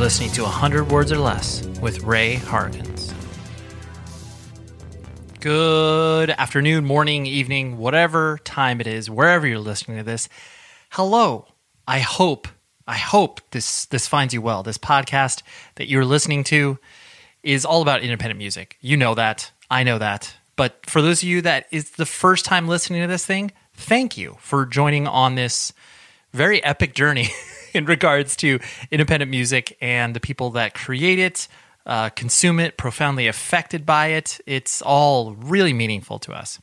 listening to 100 Words or Less with Ray Harkins. Good afternoon, morning, evening, whatever time it is, wherever you're listening to this. Hello. I hope, I hope this this finds you well. This podcast that you're listening to is all about independent music. You know that. I know that. But for those of you that is the first time listening to this thing, thank you for joining on this very epic journey in regards to independent music and the people that create it, uh, consume it, profoundly affected by it. It's all really meaningful to us.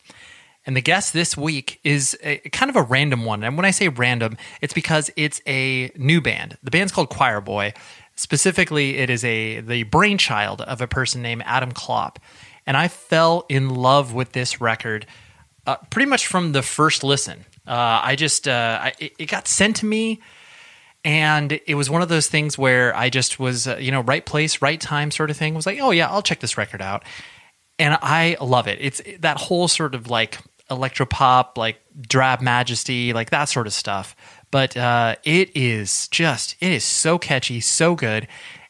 And the guest this week is a, kind of a random one. And when I say random, it's because it's a new band. The band's called Choir Boy. Specifically, it is a the brainchild of a person named Adam Klopp. And I fell in love with this record uh, pretty much from the first listen. Uh, I just uh, I, it, it got sent to me and it was one of those things where I just was, uh, you know, right place, right time sort of thing. Was like, oh yeah, I'll check this record out, and I love it. It's that whole sort of like electropop, like drab majesty, like that sort of stuff. But uh, it is just, it is so catchy, so good,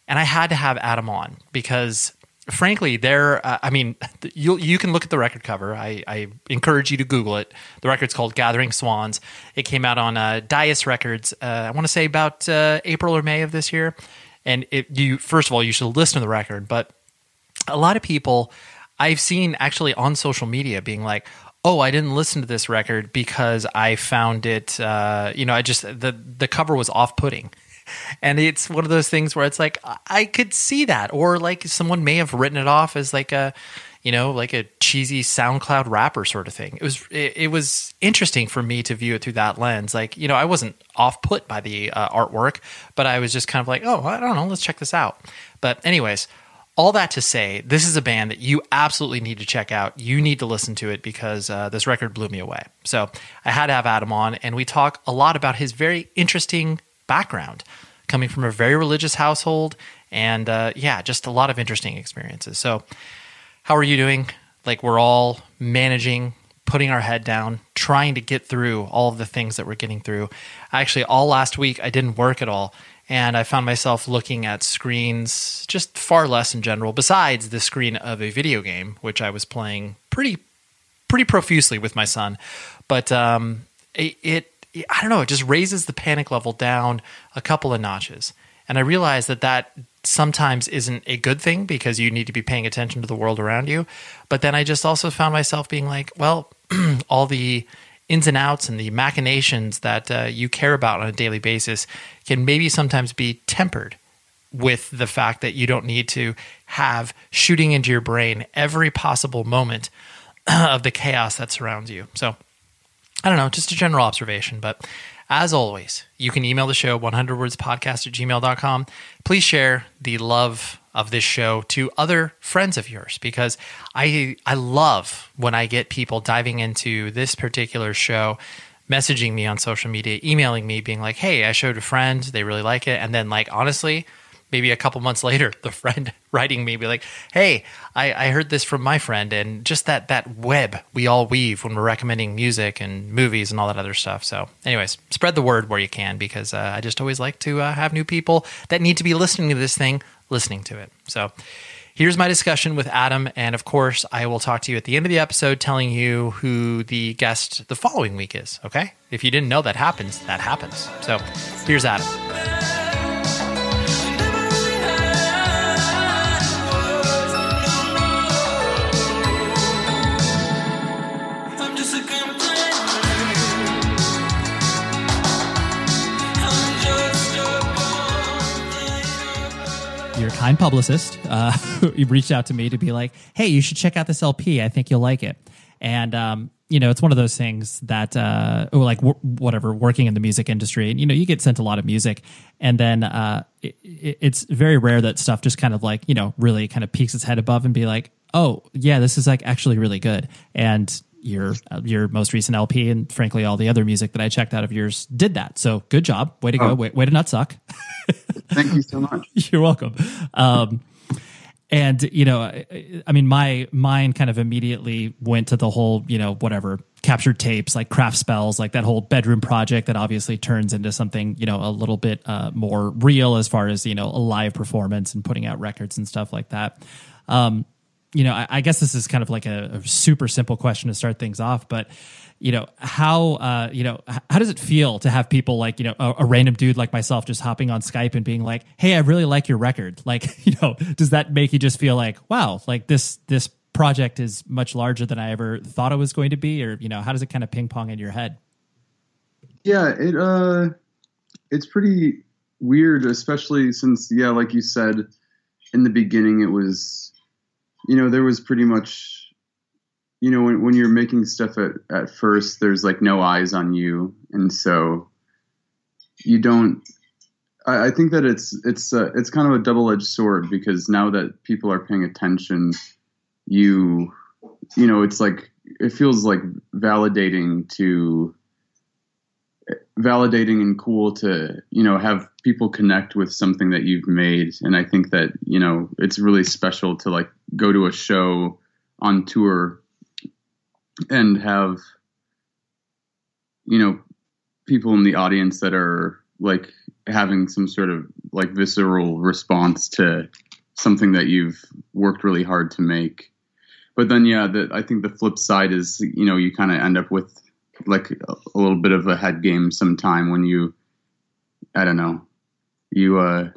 and I had to have Adam on because frankly, there. Uh, I mean, you you can look at the record cover. I, I encourage you to Google it. The record's called "Gathering Swans." It came out on uh, Dais Records. Uh, I want to say about uh, April or May of this year. And it, you first of all, you should listen to the record. But a lot of people I've seen actually on social media being like, "Oh, I didn't listen to this record because I found it. Uh, you know, I just the the cover was off putting." And it's one of those things where it's like I could see that, or like someone may have written it off as like a, you know, like a cheesy SoundCloud rapper sort of thing. It was it, it was interesting for me to view it through that lens. Like you know, I wasn't off put by the uh, artwork, but I was just kind of like, oh, I don't know, let's check this out. But anyways. All that to say, this is a band that you absolutely need to check out. You need to listen to it because uh, this record blew me away. So I had to have Adam on, and we talk a lot about his very interesting background, coming from a very religious household, and uh, yeah, just a lot of interesting experiences. So, how are you doing? Like, we're all managing, putting our head down, trying to get through all of the things that we're getting through. Actually, all last week, I didn't work at all. and I found myself looking at screens just far less in general, besides the screen of a video game, which I was playing pretty pretty profusely with my son. But um, it, it, I don't know, it just raises the panic level down a couple of notches. And I realized that that sometimes isn't a good thing because you need to be paying attention to the world around you. But then I just also found myself being like, well, all the ins and outs and the machinations that uh, you care about on a daily basis can maybe sometimes be tempered with the fact that you don't need to have shooting into your brain every possible moment of the chaos that surrounds you. So, I don't know, just a general observation. But as always, you can email the show 100wordspodcast at gmail.com. Please share the love of this show to other friends of yours because I I love when I get people diving into this particular show messaging me on social media, emailing me being like, "Hey, I showed a friend, they really like it." And then like honestly, maybe a couple months later, the friend writing me be like, "Hey, I, I, heard this from my friend," and just that that web we all weave when we're recommending music and movies and all that other stuff. So, anyways, spread the word where you can because uh, I just always like to uh, have new people that need to be listening to this thing listening to it. So. Here's my discussion with Adam. And of course, I will talk to you at the end of the episode telling you who the guest the following week is. Okay? If you didn't know that happens, that happens. So here's Adam. Kind publicist uh, reached out to me to be like, "Hey, you should check out this LP. I think you'll like it." And um, you know, it's one of those things that, uh, like w- whatever, working in the music industry, and you know, you get sent a lot of music, and then uh, it, it's very rare that stuff just kind of like you know really kind of peeks its head above and be like, "Oh, yeah, this is like actually really good." And your uh, your most recent LP and frankly all the other music that I checked out of yours did that. So good job, way to go, oh. way, way, to not suck. Thank you so much. You're welcome. Um, and you know, I, I, mean, my mind kind of immediately went to the whole, you know, whatever Captured Tracks, like craft spells, like that whole bedroom project that obviously turns into something, you know, a little bit uh, more real as far as you know a live performance and putting out records and stuff like that. Um, you know, I, I, guess this is kind of like a, a, super simple question to start things off, but you know, how uh, you know, how does it feel to have people like you know a, a, random dude like myself just hopping on Skype and being like, "Hey, I really like your record." Like, you know, does that make you just feel like, "Wow, like this this project is much larger than I ever thought it was going to be," or you know, how does it kind of ping pong in your head? Yeah, it uh, it's pretty weird, especially since yeah, like you said in the beginning, it was you know, there was pretty much, you know, when, when you're making stuff at, at first, there's like no eyes on you. And so you don't, I, I think that it's, it's, uh, it's kind of a double edged sword because now that people are paying attention, you, you know, it's like, it feels like validating to, validating and cool to you know have people connect with something that you've made. And i think that you know it's really special to like go to a show on tour and have you know people in the audience that are like having some sort of like visceral response to something that you've worked really hard to make. But then yeah the, i think the flip side is you know you kind of end up with like a, little bit of a head game sometime when you i don't know you uh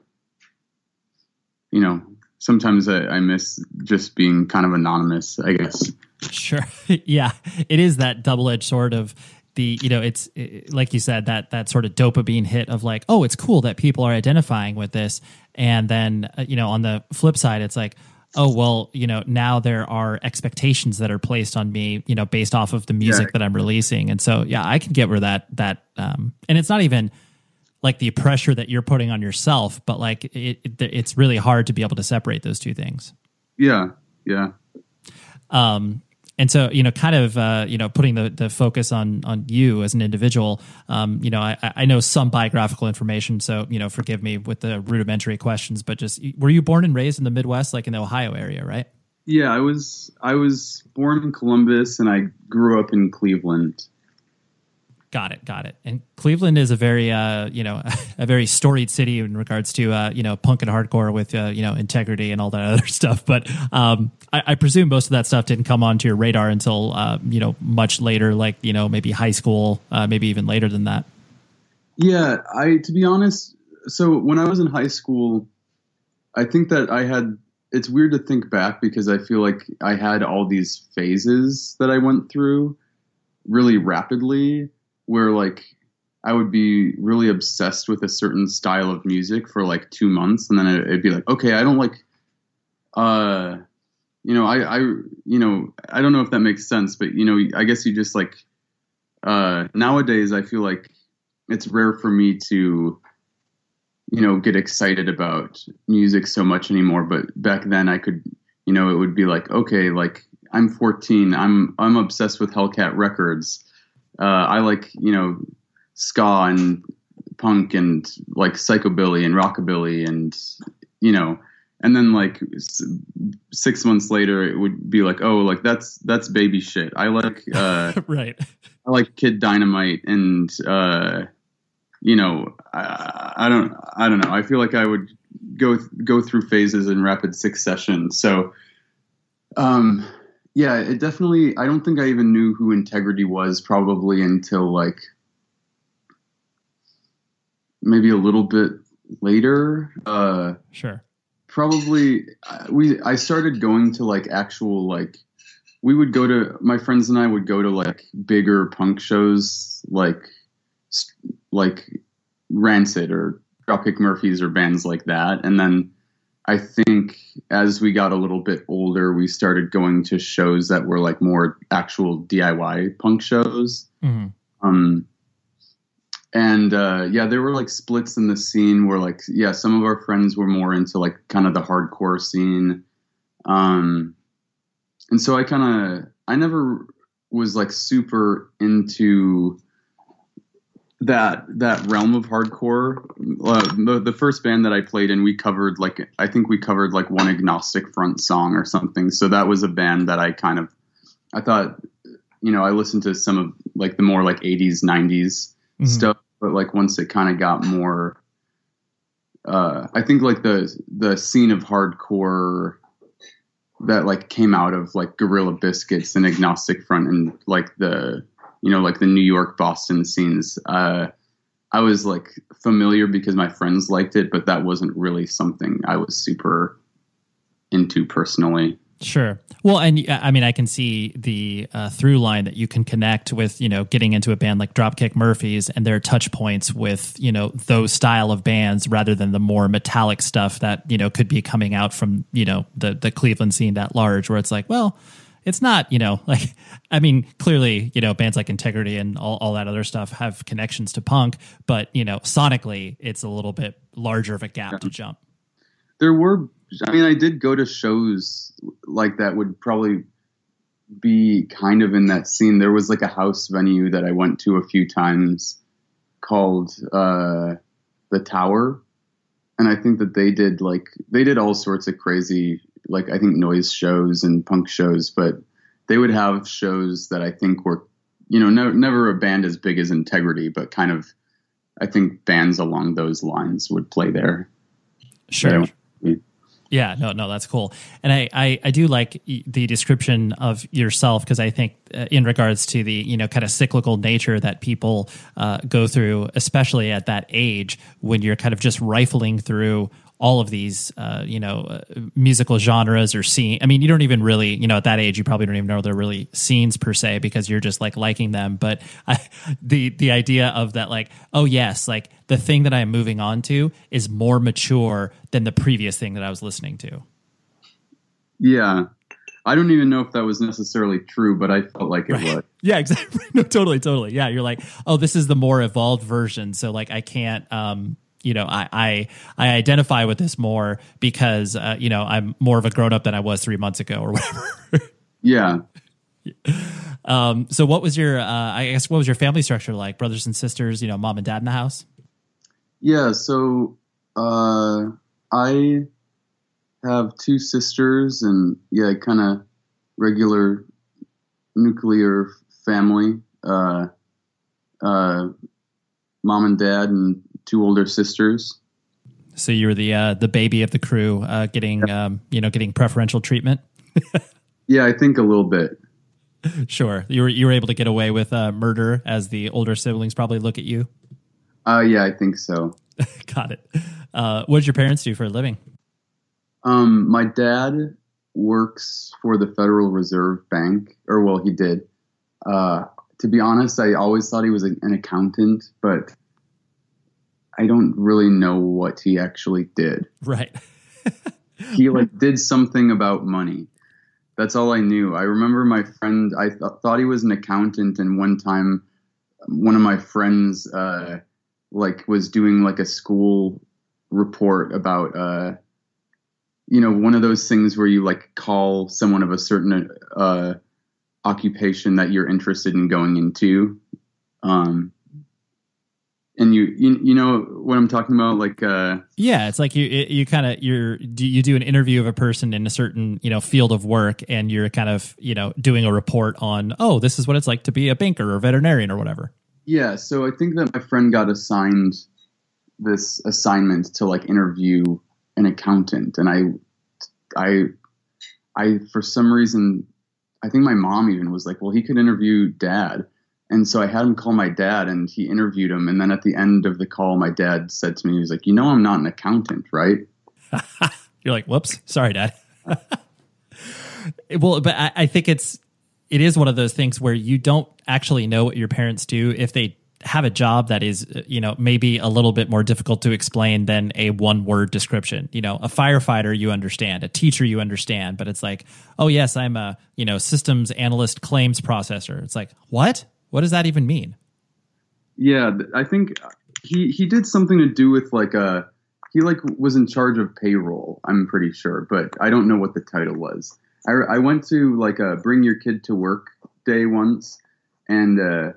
you know sometimes I, I, miss just being kind of anonymous, I guess. Sure. yeah. It is that double edged sword of the, you know, it's it, like you said, that, that sort of dopamine hit of like, oh, it's cool that people are identifying with this. And then, uh, you know, on the flip side, it's like, oh, well, you know, now there are expectations that are placed on me, you know, based off of the music yeah. that I'm releasing. And so, yeah, I can get where that, that, um, and it's not even, like the pressure that you're putting on yourself, but like it, it, it's really hard to be able to separate those two things. Yeah, yeah. Um, and so you know, kind of uh, you know, putting the the focus on on you as an individual. Um, you know, I, I know some biographical information, so you know, forgive me with the rudimentary questions, but just were you born and raised in the Midwest, like in the Ohio area, right? Yeah, I was. I was born in Columbus, and I grew up in Cleveland. Got it, got it. And Cleveland is a very, uh, you know, a very storied city in regards to, uh, you know, punk and hardcore with, uh, you know, integrity and all that other stuff. But um, I, I, presume most of that stuff didn't come onto your radar until, uh, you know, much later, like you know, maybe high school, uh, maybe even later than that. Yeah, I to be honest, so when I was in high school, I think that I had. It's weird to think back because I feel like I had all these phases that I went through really rapidly where like I would be really obsessed with a certain style of music for like two months, and then it'd be like, okay, I don't like, uh, you know, I, I, you know, I don't know if that makes sense, but you know, I guess you just like, uh, nowadays I feel like it's rare for me to, you know, get excited about music so much anymore. But back then I could, you know, it would be like, okay, like I'm 14, I'm I'm obsessed with Hellcat Records uh, I like you know ska and punk and like psychobilly and rockabilly and you know and then like six months later it would be like oh like that's that's baby shit. I like uh right. I like kid dynamite and uh you know I, I don't i don't know. I feel like i would go go through phases in rapid succession. So um yeah, it definitely. I don't think I even knew who Integrity was probably until like maybe a little bit later. Uh, sure. Probably uh, we. I started going to like actual like. We would go to my friends and I would go to like bigger punk shows like like Rancid or Dropkick Murphys or bands like that, and then I think as we got a little bit older, we started going to shows that were like more actual DIY punk shows. Mm-hmm. Um, and uh, yeah, there were like splits in the scene where like yeah, some of our friends were more into like kind of the hardcore scene. Um, and so I kind of I never was like super into that that realm of hardcore. Uh, the the first band that I played in, we covered like I think we covered like one agnostic front song or something. So that was a band that I kind of I thought you know I listened to some of like the more like 80s 90s mm-hmm. stuff, but like once it kind of got more, uh, I think like the the scene of hardcore that like came out of like Gorilla Biscuits and Agnostic Front and like the you know, like the New York, Boston scenes. Uh, I was like familiar because my friends liked it, but that wasn't really something I was super into personally. Sure. Well, and I mean, I can see the uh, through line that you can connect with, you know, getting into a band like Dropkick Murphys and their touch points with, you know, those style of bands rather than the more metallic stuff that, you know, could be coming out from, you know, the, the Cleveland scene at large, where it's like, well, it's not, you know, like I mean, clearly, you know, bands like Integrity and all, all that other stuff have connections to punk, but you know, sonically, it's a little bit larger of a gap yeah. to jump. There were, I mean, I did go to shows like that would probably be kind of in that scene. There was like a house venue that I went to a few times called uh, the Tower, and I think that they did like they did all sorts of crazy like I think noise shows and punk shows, but they would have shows that I think were, you know, no, never a band as big as Integrity, but kind of, I think bands along those lines would play there. Sure. Yeah, no, no, that's cool, and I, I, I do like the description of yourself because I think uh, in regards to the you know kind of cyclical nature that people uh, go through, especially at that age when you're kind of just rifling through all of these, uh, you know, uh, musical genres or scene. I mean, you don't even really, you know, at that age, you probably don't even know they're really scenes per se because you're just like liking them. But I, the the idea of that, like, oh yes, like the thing that I'm moving on to is more mature than the previous thing that I was listening to. Yeah, I don't even know if that was necessarily true, but I felt like it right. was. Yeah, exactly. No, totally, totally. Yeah, you're like, oh, this is the more evolved version. So like, I can't, um, you know, I, I, I identify with this more because uh, you know I'm more of a grown up than I was three months ago or whatever. yeah. Um. So, what was your? Uh, I guess what was your family structure like? Brothers and sisters. You know, mom and dad in the house. Yeah. So, uh, I have two sisters, and yeah, kind of regular nuclear family. Uh, uh, mom and dad and two older sisters. So you were the uh, the baby of the crew, uh, getting um, you know getting preferential treatment. Yeah, I think a little bit. Sure, you were you were able to get away with uh, murder, as the older siblings probably look at you. Uh, yeah, I think so. Got it. Uh, what did your parents do for a living? Um, my dad works for the Federal Reserve Bank, or well, he did. Uh, to be honest, I always thought he was an accountant, but I don't really know what he actually did. Right. he like did something about money. That's all I knew. I remember my friend. I th- thought he was an accountant, and one time, one of my friends uh, like was doing like a school report about uh, you know one of those things where you like call someone of a certain uh, occupation that you're interested in going into. Um, and you, you you know what I'm talking about, like uh, yeah, it's like you you kind of you're you do an interview of a person in a certain you know field of work, and you're kind of you know doing a report on oh this is what it's like to be a banker or veterinarian or whatever. Yeah, so I think that my friend got assigned this assignment to like interview an accountant, and I I I for some reason I think my mom even was like, well, he could interview dad. And so I had him call my dad and he interviewed him. And then at the end of the call, my dad said to me, he was like, you know, I'm not an accountant, right? You're like, whoops, sorry, dad. well, but I, I think it's, it is one of those things where you don't actually know what your parents do if they have a job that is you know maybe a little bit more difficult to explain than a one word description you know a firefighter you understand a teacher you understand but it's like oh yes i'm a you know systems analyst claims processor it's like what what does that even mean Yeah, I think he he did something to do with like a he like was in charge of payroll. I'm pretty sure, but I don't know what the title was. I I went to like a bring your kid to work day once, and uh,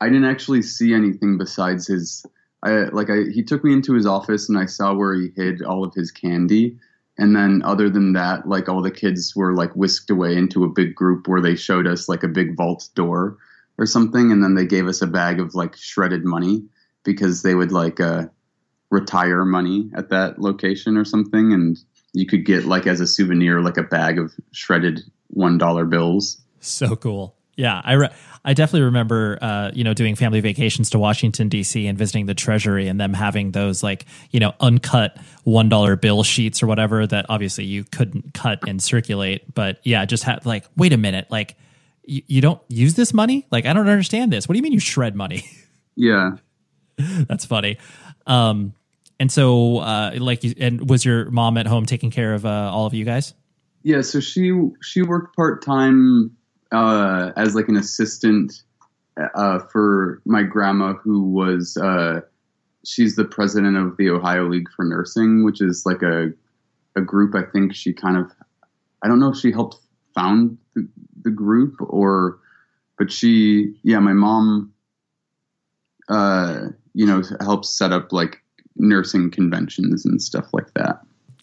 I didn't actually see anything besides his. I like I he took me into his office and I saw where he hid all of his candy. And then, other than that, like all the kids were like whisked away into a big group where they showed us like a big vault door or something, and then they gave us a bag of like shredded money because they would like uh, retire money at that location or something, and you could get like as a souvenir like a bag of shredded one dollar bills. So cool. Yeah, I re- I definitely remember uh, you know doing family vacations to Washington D.C. and visiting the Treasury and them having those like you know uncut one dollar bill sheets or whatever that obviously you couldn't cut and circulate, but yeah, just had like wait a minute, like you, you don't use this money? Like I don't understand this. What do you mean you shred money? Yeah, That's funny. Um, and so uh, like you, and was your mom at home taking care of uh, all of you guys? yeah. So she she worked part time uh, as like an assistant uh, for my grandma, who was uh, she's the president of the Ohio League for Nursing, which is like a a group. I think she kind of I don't know if she helped found the, group or, but she yeah, my mom uh, you know helps set up like nursing conventions and stuff like that.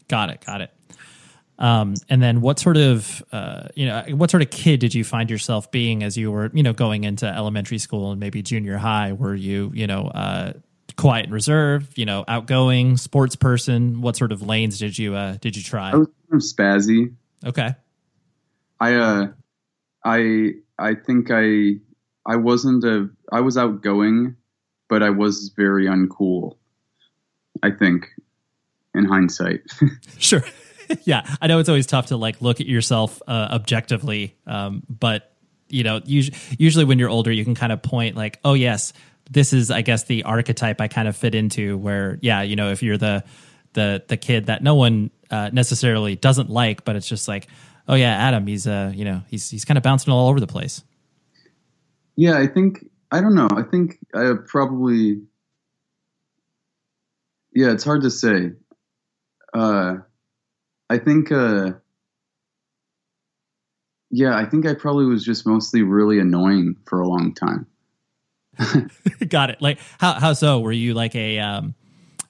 Got it. Got it. Um, and then what sort of, uh, you know, what sort of kid did you find yourself being as you were, you know, going into elementary school and maybe junior high? Were you, you know, uh, quiet and reserved, you know, outgoing, sports person? What sort of lanes did you, uh, did you try? I was kind of spazzy. Okay. I uh I I think I I wasn't a I was outgoing, but I was very uncool. I think in hindsight. Sure. yeah. I know it's always tough to like look at yourself, uh, objectively. Um, but you know, usually, usually when you're older, you can kind of point like, oh yes, this is, I guess, the archetype I kind of fit into. Where, yeah, you know, if you're the the the kid that no one uh, necessarily doesn't like, but it's just like, oh yeah, Adam, he's uh, you know, he's he's kind of bouncing all over the place. yeah, I think I don't know. I think I probably Yeah, it's hard to say. Uh I think uh yeah, I think I probably was just mostly really annoying for a long time. Got it. Like how how so? Were you like a um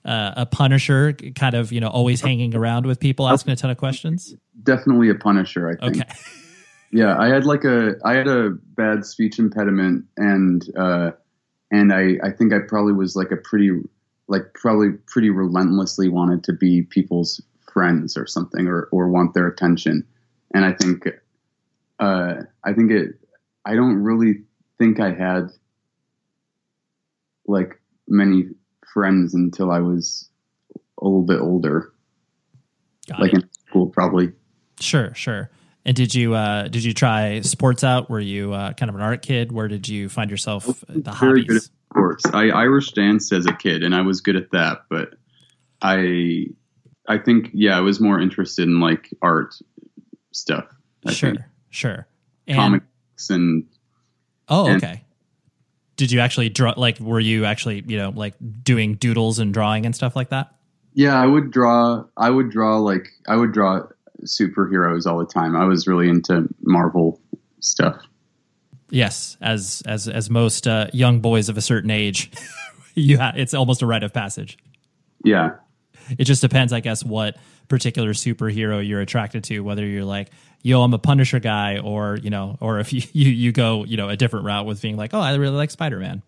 uh, a punisher, kind of you know always hanging around with people, asking a ton of questions? Definitely a punisher, I think. Okay. Yeah, I had like a I had a bad speech impediment and uh and I I think I probably was like a pretty like probably pretty relentlessly wanted to be people's friends or something or or want their attention, and I think uh, I think it I don't really think I had like many friends until I was a little bit older, Got like it. in school probably. Sure, sure. And did you uh, did you try sports out? Were you uh, kind of an art kid? Where did you find yourself uh, the Very good at sports. I Irish danced as a kid, and I was good at that. But I, I think yeah, I was more interested in like art stuff. I Sure, think. sure. And, comics and Oh, and- okay. Did you actually draw? Like, were you actually you know like doing doodles and drawing and stuff like that? yeah, I would draw. I would draw like I would draw superheroes all the time. I was really into Marvel stuff. Yes, as as as most uh, young boys of a certain age, you ha- it's almost a rite of passage. Yeah, It just depends, I guess, what particular superhero you're attracted to. Whether you're like, yo, I'm a Punisher guy, or you know, or if you you, you go you know a different route with being like, oh, I really like Spider Man.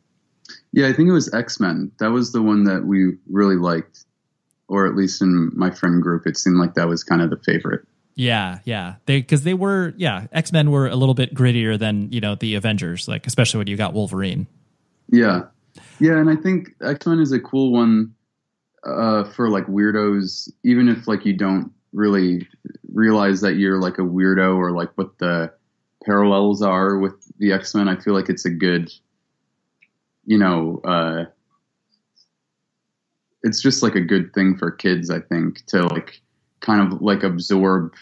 yeah. I think it was X Men. That was the one that we really liked, or at least in my friend group, it seemed like that was kind of the favorite. Yeah, yeah. They because they were yeah, X Men were a little bit grittier than you know the Avengers, like especially when you got Wolverine. Yeah, yeah, and I think X Men is a cool one uh, for like weirdos, even if like you don't really realize that you're like a weirdo or like what the parallels are with the X Men. I feel like it's a good, you know, uh, it's just like a good thing for kids. I think to like kind of like absorb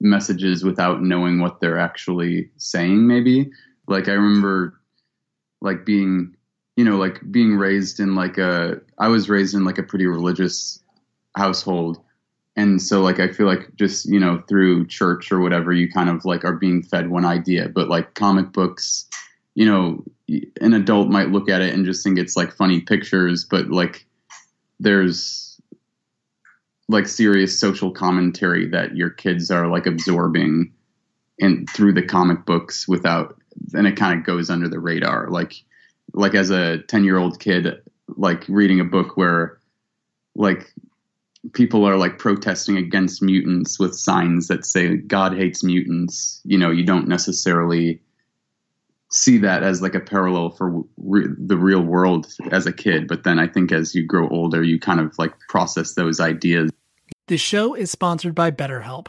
messages without knowing what they're actually saying. Maybe like I remember like being you know like being raised in like a i was raised in like a pretty religious household. And so like i feel like just you know through church or whatever you kind of like are being fed one idea. But like comic books you know an adult might look at it and just think it's like funny pictures but like there's like serious social commentary that your kids are like absorbing and through the comic books without and it kind of goes under the radar. Like like as a 10 year old kid like reading a book where like people are like protesting against mutants with signs that say god hates mutants you know you don't necessarily see that as like a parallel for re- the real world as a kid but then i think as you grow older you kind of like process those ideas This show is sponsored by BetterHelp.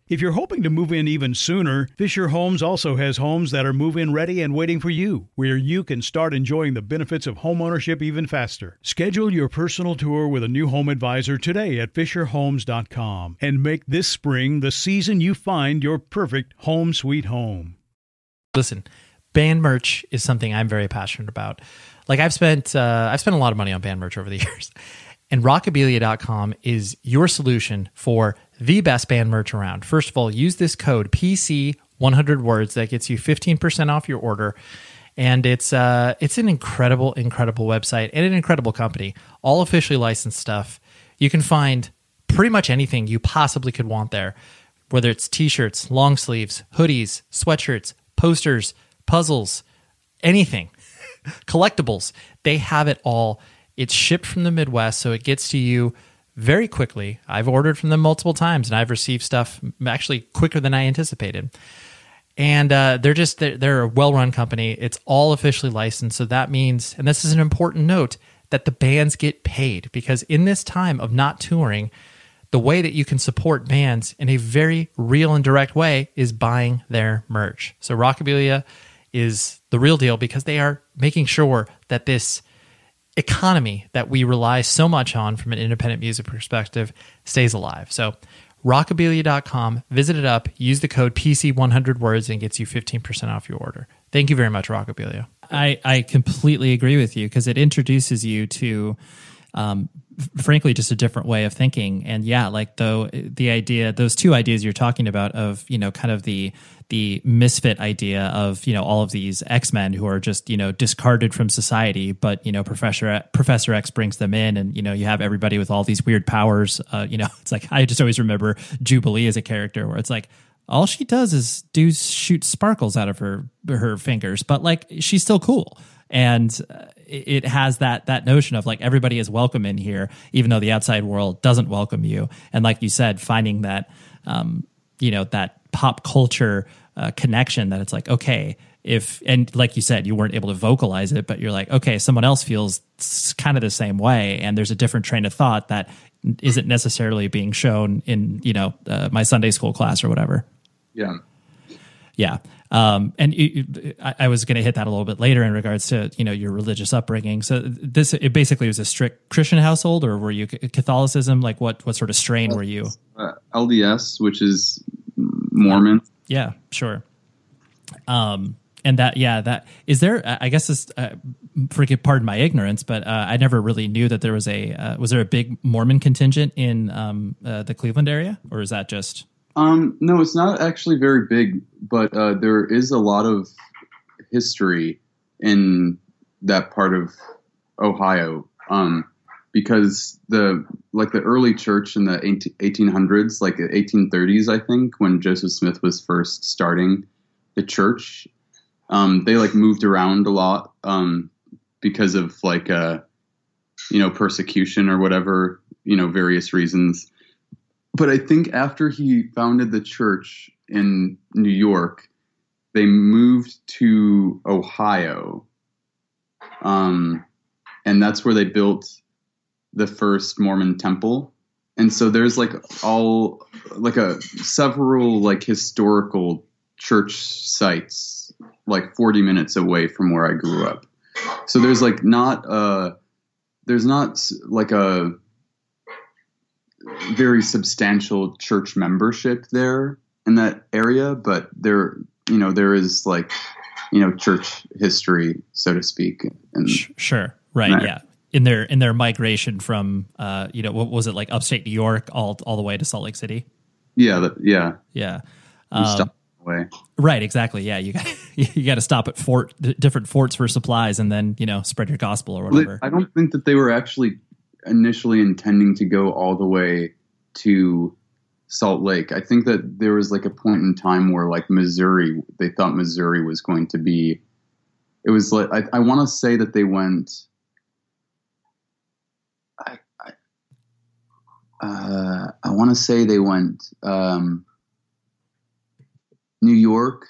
If you're hoping to move in even sooner, Fisher Homes also has homes that are move in ready and waiting for you, where you can start enjoying the benefits of homeownership even faster. Schedule your personal tour with a new home advisor today at FisherHomes.com and make this spring the season you find your perfect home sweet home. Listen, band merch is something I'm very passionate about. Like I've spent uh, I've spent a lot of money on band merch over the years. And rockabilia.com is your solution for the best band merch around. First of all, use this code PC100 words that gets you 15% off your order. And it's uh it's an incredible incredible website and an incredible company. All officially licensed stuff. You can find pretty much anything you possibly could want there whether it's t-shirts, long sleeves, hoodies, sweatshirts, posters, puzzles, anything, collectibles. They have it all. It's shipped from the Midwest, so it gets to you very quickly. I've ordered from them multiple times, and I've received stuff actually quicker than I anticipated. And uh, they're just they're, they're a well-run company. It's all officially licensed, so that means, and this is an important note, that the bands get paid because in this time of not touring the way that you can support bands in a very real and direct way is buying their merch. So Rockabilia is the real deal because they are making sure that this economy that we rely so much on from an independent music perspective stays alive. So rockabilia.com, visit it up, use the code PC100 words and gets you 15% off your order. Thank you very much Rockabilia. I, I completely agree with you because it introduces you to um, frankly just a different way of thinking. And yeah like though the idea those two ideas you're talking about of you know kind of the the misfit idea of you know all of these x-men who are just you know discarded from society but you know professor professor x brings them in and you know you have everybody with all these weird powers uh, you know it's like i just always remember jubilee as a character where it's like all she does is do shoot sparkles out of her her fingers but like she's still cool. And uh, it has that that notion of like everybody is welcome in here, even though the outside world doesn't welcome you. And like you said, finding that um, you know that pop culture uh, connection that it's like okay if and like you said you weren't able to vocalize it but you're like okay someone else feels kind of the same way. And there's a different train of thought that isn't necessarily being shown in you know uh, my sunday school class or whatever. Yeah. Yeah um, and it, I, I, was going to hit that a little bit later in regards to you know your religious upbringing. So this it basically was a strict Christian household, or were you Catholicism? Like what what sort of strain were you? Uh, LDS, which is Mormon. Yeah, sure. Um, and that yeah that is there. I guess this. Uh, forgive pardon my ignorance, but uh, I never really knew that there was a uh, was there a big Mormon contingent in um, uh, the Cleveland area, or is that just um, no, it's not actually very big, but uh, there is a lot of history in that part of Ohio. Um, because the like the early church in the 1800s, like the 1830s, I think, when Joseph Smith was first starting the church, um, they like moved around a lot um, because of like uh, you know persecution or whatever, you know, various reasons but I think after he founded the church in New York, they moved to Ohio. Um, and that's where they built the first Mormon temple. And so there's like all like a several like historical church sites like 40 minutes away from where I grew up. So there's like not a there's not like a very substantial church membership there in that area, but there, you know, there is like, you know, church history, so to speak. And sure, right, yeah. In their in their migration from, uh, you know, what was it like upstate New York all all the way to Salt Lake City? Yeah, that, yeah, yeah. Um, way. Right, exactly. Yeah, you got you got to stop at fort different forts for supplies, and then you know spread your gospel or whatever. I don't think that they were actually initially intending to go all the way to Salt Lake. I think that there was like a point in time where like Missouri, they thought Missouri was going to be. It was like I, I want to say that they went. I I, uh, I want to say they went um, New York.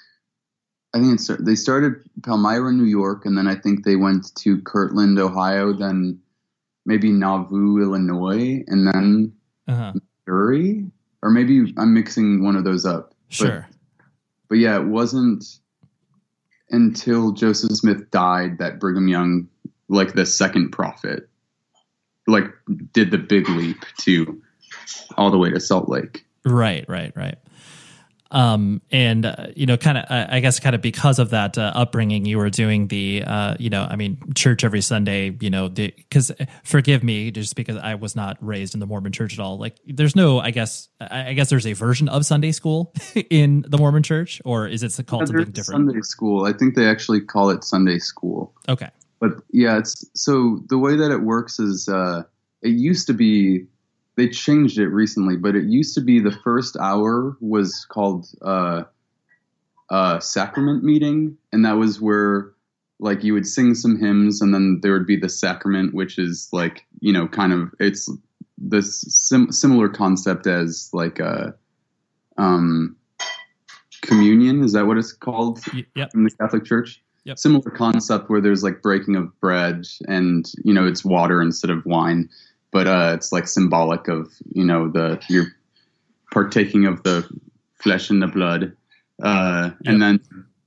I think it's they started Palmyra, New York, and then I think they went to Kirtland, Ohio, then maybe Nauvoo, Illinois, and then uh-huh. Missouri, or maybe I'm mixing one of those up. Sure. But, but yeah, it wasn't until Joseph Smith died that Brigham Young, like the second prophet, like did the big leap to all the way to Salt Lake. Right, right, right. Um, and uh, you know, kind of, uh, I guess, kind of because of that uh, upbringing, you were doing the, uh, you know, I mean, church every Sunday. You know, because forgive me, just because I was not raised in the Mormon Church at all. Like, there's no, I guess, I guess there's a version of Sunday school in the Mormon Church, or is it called yeah, something different? Sunday school. I think they actually call it Sunday school. Okay. But yeah, it's so the way that it works is uh, it used to be they changed it recently, but it used to be the first hour was called uh, uh, sacrament meeting, and that was where like you would sing some hymns, and then there would be the sacrament, which is like you know kind of it's this sim- similar concept as like a uh, um, communion. Is that what it's called yep. in the Catholic Church? Yep. Similar concept where there's like breaking of bread, and you know it's water instead of wine but uh, it's like symbolic of you know the you're partaking of the flesh and the blood, uh, and then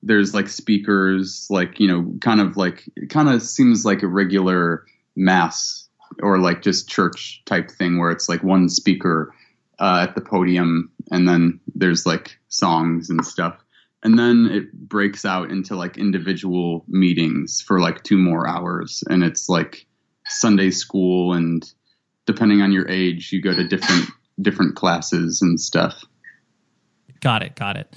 there's like speakers, like you know, kind of like it kind of seems like a regular mass or like just church type thing where it's like one speaker uh, at the podium, and then there's like songs and stuff. And then it breaks out into like individual meetings for like two more hours. And it's like Sunday school and depending on your age, you go to different different classes and stuff. Got it. Got it.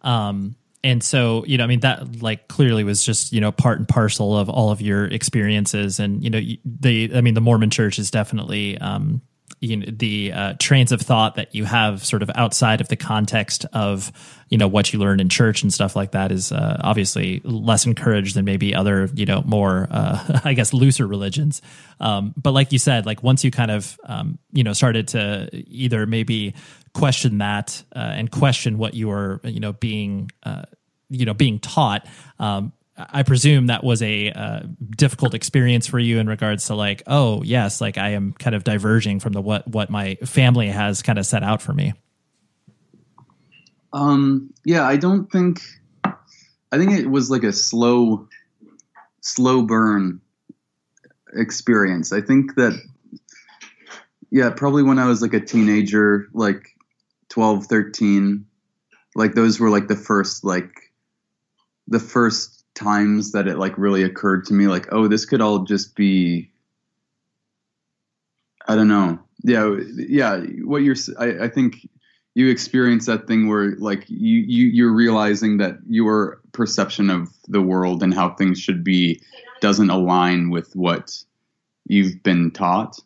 Um, and so, you know, I mean, that like clearly was just, you know, part and parcel of all of your experiences. And, you know, the, I mean, the Mormon church is definitely, um, you know the uh, trains of thought that you have sort of outside of the context of you know what you learn in church and stuff like that is uh, obviously less encouraged than maybe other you know more uh, I guess looser religions. Um, but like you said, like once you kind of um, you know started to either maybe question that uh, and question what you were you know being uh, you know being taught um, I presume that was a uh, difficult experience for you in regards to like, oh yes, like I am kind of diverging from the what what my family has kind of set out for me. Um. Yeah, I don't think. I think it was like a slow, slow burn experience. I think that. Yeah, probably when I was like a teenager, like 12, 13, like those were like the first like the first times that it like really occurred to me like oh this could all just be i don't know. Yeah yeah what you're i, I think you experience that thing where like you, you you're realizing that your perception of the world and how things should be doesn't align with what you've been taught.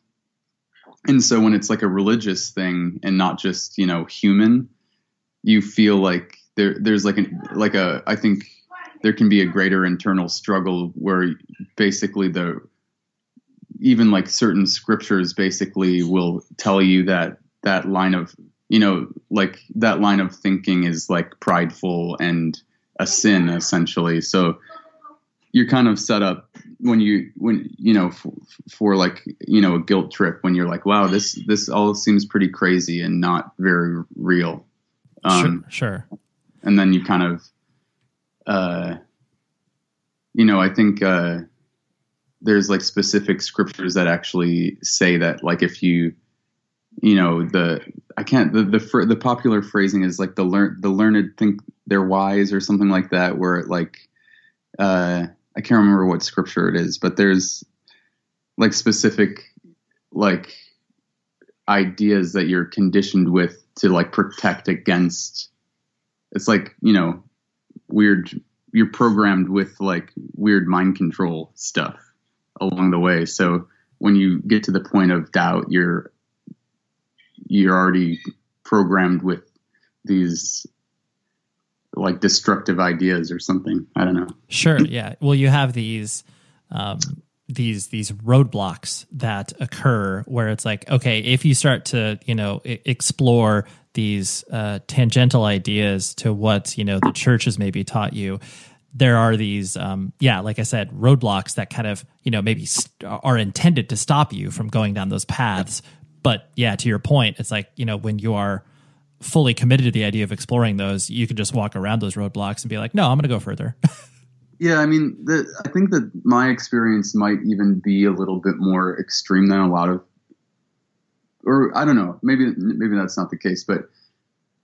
And so when it's like a religious thing and not just you know human you feel like there there's like an like a i think there can be a greater internal struggle where basically the even like certain scriptures basically will tell you that that line of you know like that line of thinking is like prideful and a sin essentially. So you're kind of set up when you when you know for, for like you know a guilt trip when you're like wow this this all seems pretty crazy and not very real. Um, sure, sure. and then you kind of uh, you know, I think uh, there's like specific scriptures that actually say that, like, if you, you know, the I can't the the the popular phrasing is like the learn the learned think they're wise or something like that, where it like uh, I can't remember what scripture it is, but there's like specific like ideas that you're conditioned with to like protect against. It's like you know weird you're programmed with like weird mind control stuff along the way so when you get to the point of doubt you're you're already programmed with these like destructive ideas or something i don't know Sure. Yeah. Well, you have these um, these these roadblocks that occur where it's like, okay, if you start to you know explore these uh, tangential ideas to what you know the church has maybe taught you, there are these um, yeah, like I said, roadblocks that kind of you know maybe st- are intended to stop you from going down those paths. But yeah, to your point, it's like you know when you are fully committed to the idea of exploring those, you can just walk around those roadblocks and be like, no, I'm going to go further. Yeah, I mean, the, I think that my experience might even be a little bit more extreme than a lot of, or I don't know, maybe maybe that's not the case, but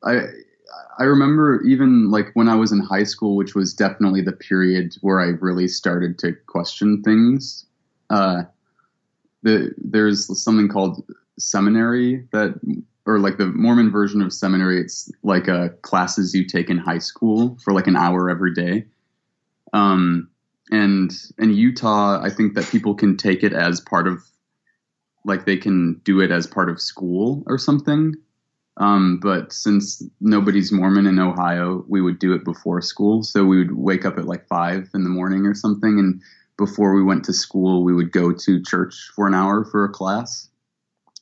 I I remember even like when I was in high school, which was definitely the period where I really started to question things. Uh, the there's something called seminary that, or like the Mormon version of seminary. It's like uh, classes you take in high school for like an hour every day. Um, and in Utah, I think that people can take it as part of, like they can do it as part of school or something. Um, but since nobody's Mormon in Ohio, we would do it before school. So we would wake up at like five in the morning or something. And before we went to school, we would go to church for an hour for a class.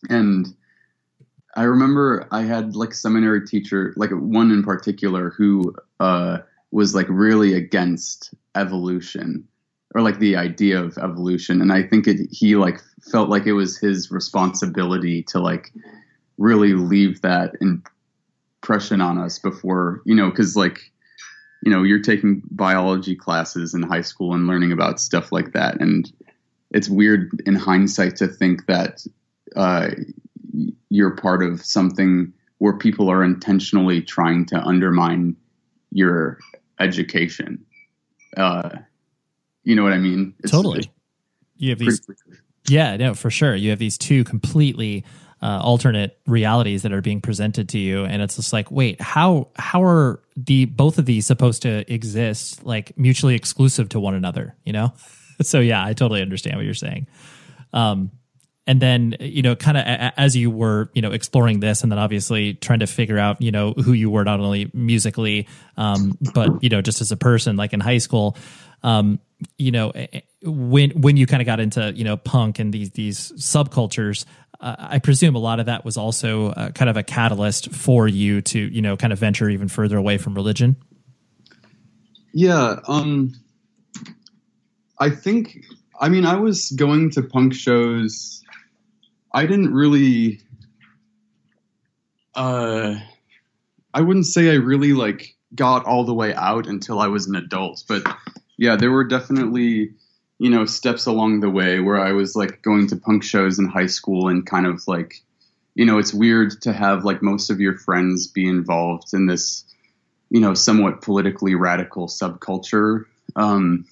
And I remember I had like a seminary teacher, like one in particular, who uh, was like really against evolution or like the idea of evolution. And I think it, he like felt like it was his responsibility to like really leave that impression on us before, you know, because like, you know, you're taking biology classes in high school and learning about stuff like that. And it's weird in hindsight to think that uh, you're part of something where people are intentionally trying to undermine your education. Uh, you know what I mean? It's- totally. it's You have these Yeah, no, for sure. You have these two completely uh, alternate realities that are being presented to you, and it's just like, wait, how how are the both of these supposed to exist like mutually exclusive to one another? You know? so yeah, I totally understand what you're saying. Um, and then you know, kind of as you were you know exploring this, and then obviously trying to figure out you know who you were not only musically, um, but you know just as a person, like in high school. Um, you know when when you kind of got into you know punk and these these subcultures uh, i presume a lot of that was also uh, kind of a catalyst for you to you know kind of venture even further away from religion? Yeah, um I think I mean I was going to punk shows. I didn't really uh I wouldn't say I really like got all the way out until I was an adult, but yeah, there were definitely you know steps along the way where I was like going to punk shows in high school and kind of like you know it's weird to have like most of your friends be involved in this you know somewhat politically radical subculture um,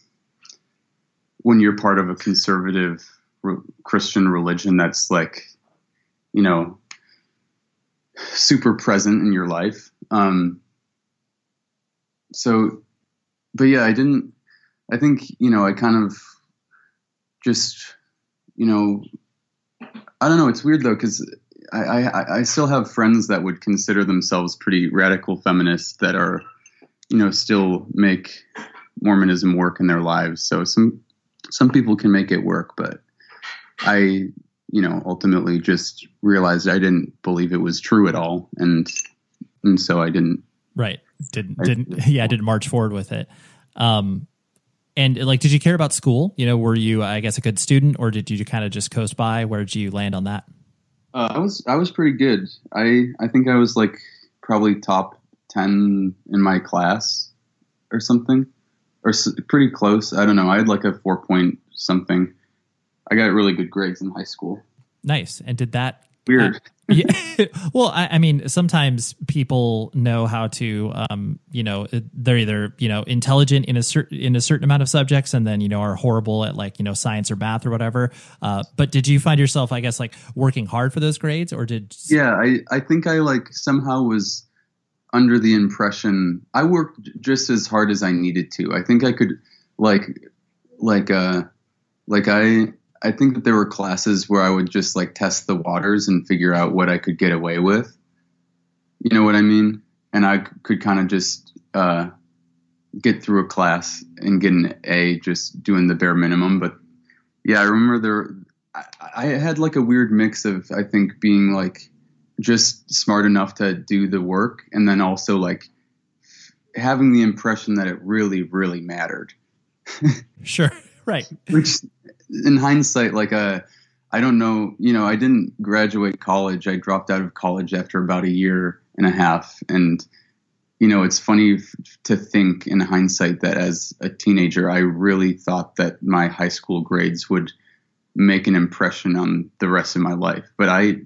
when you're part of a conservative re- Christian religion that's like you know super present in your life. Um, so, but yeah, I didn't. I think you know I kind of just you know I don't know. It's weird though because I, I I still have friends that would consider themselves pretty radical feminists that are you know still make Mormonism work in their lives. So some some people can make it work, but I you know ultimately just realized I didn't believe it was true at all, and and so I didn't. right didn't didn't yeah I didn't march forward with it um and like did you care about school you know were you i guess a good student or did you kind of just coast by where did you land on that Uh, I was I was pretty good. I I think I was like probably top ten in my class or something, or s- pretty close. I don't know. I had like a four point something. I got really good grades in high school. nice and did that Weird. yeah. well, I, I mean, sometimes people know how to, um, you know, they're either you know intelligent in a certain in a certain amount of subjects, and then you know are horrible at like you know science or math or whatever. Uh, but did you find yourself, I guess, like working hard for those grades, or did yeah, I I think I like somehow was under the impression I worked just as hard as I needed to. I think I could like like uh like I I think that there were classes where I would just like test the waters and figure out what I could get away with. You know what I mean? And I could kind of just uh get through a class and get an A just doing the bare minimum, but yeah, I remember there I, I had like a weird mix of I think being like just smart enough to do the work and then also like having the impression that it really really mattered sure right which in hindsight like uh i don't know you know i didn't graduate college i dropped out of college after about a year and a half and you know it's funny to think in hindsight that as a teenager i really thought that my high school grades would make an impression on the rest of my life but i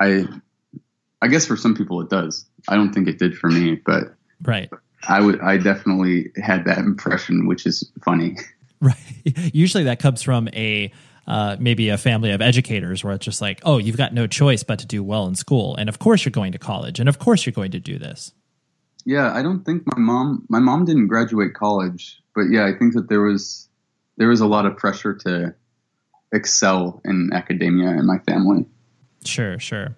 i I guess for some people it does. I don't think it did for me, but right. I would. I definitely had that impression, which is funny. Right. Usually that comes from a uh, maybe a family of educators where it's just like, oh, you've got no choice but to do well in school, and of course you're going to college, and of course you're going to do this. Yeah, I don't think my mom. My mom didn't graduate college, but yeah, I think that there was there was a lot of pressure to excel in academia in my family. Sure, sure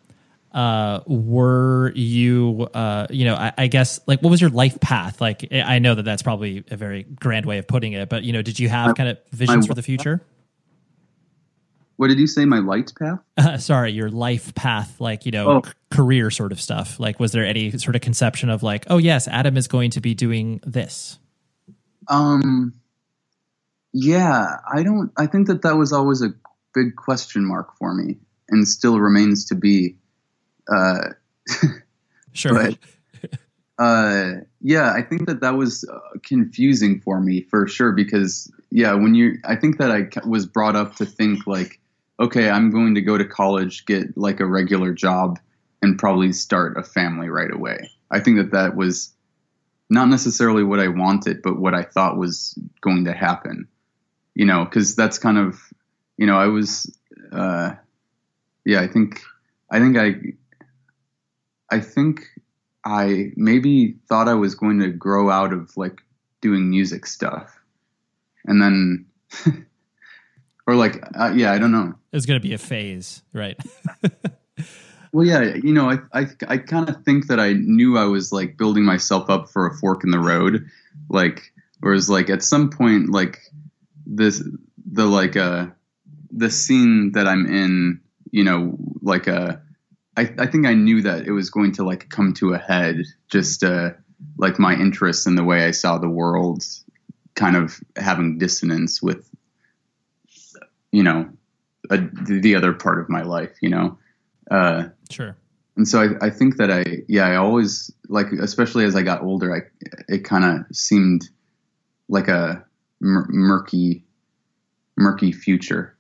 uh, were you, uh, you know, I, I, guess, like, what was your life path? Like, I know that that's probably a very grand way of putting it, but, you know, did you have kind of visions for the future? What did you say? My light path? Uh, sorry, your life path, like, you know, oh. c- career sort of stuff. Like, was there any sort of conception of, like, oh, yes, Adam is going to be doing this? Um, yeah, I don't, I think that that was always a big question mark for me and still remains to be uh, sure. But, uh, yeah, I think that that was uh, confusing for me for sure because yeah, when you, I think that I was brought up to think like, okay, I'm going to go to college, get like a regular job, and probably start a family right away. I think that that was not necessarily what I wanted, but what I thought was going to happen. You know, because that's kind of, you know, I was, uh, yeah, I think, I think I I think I maybe thought I was going to grow out of like doing music stuff, and then, or like, uh, yeah, I don't know. It's going to be a phase, right? well, yeah, you know, I I, I kind of think that I knew I was like building myself up for a fork in the road, like, whereas like at some point, like this the like uh the scene that I'm in, you know, like a uh, I, I think I knew that it was going to like come to a head. Just uh, like my interest in the way I saw the world, kind of having dissonance with, you know, a, the other part of my life. You know. Uh, sure. And so I, I think that I yeah I always like especially as I got older I it kind of seemed like a murky murky future.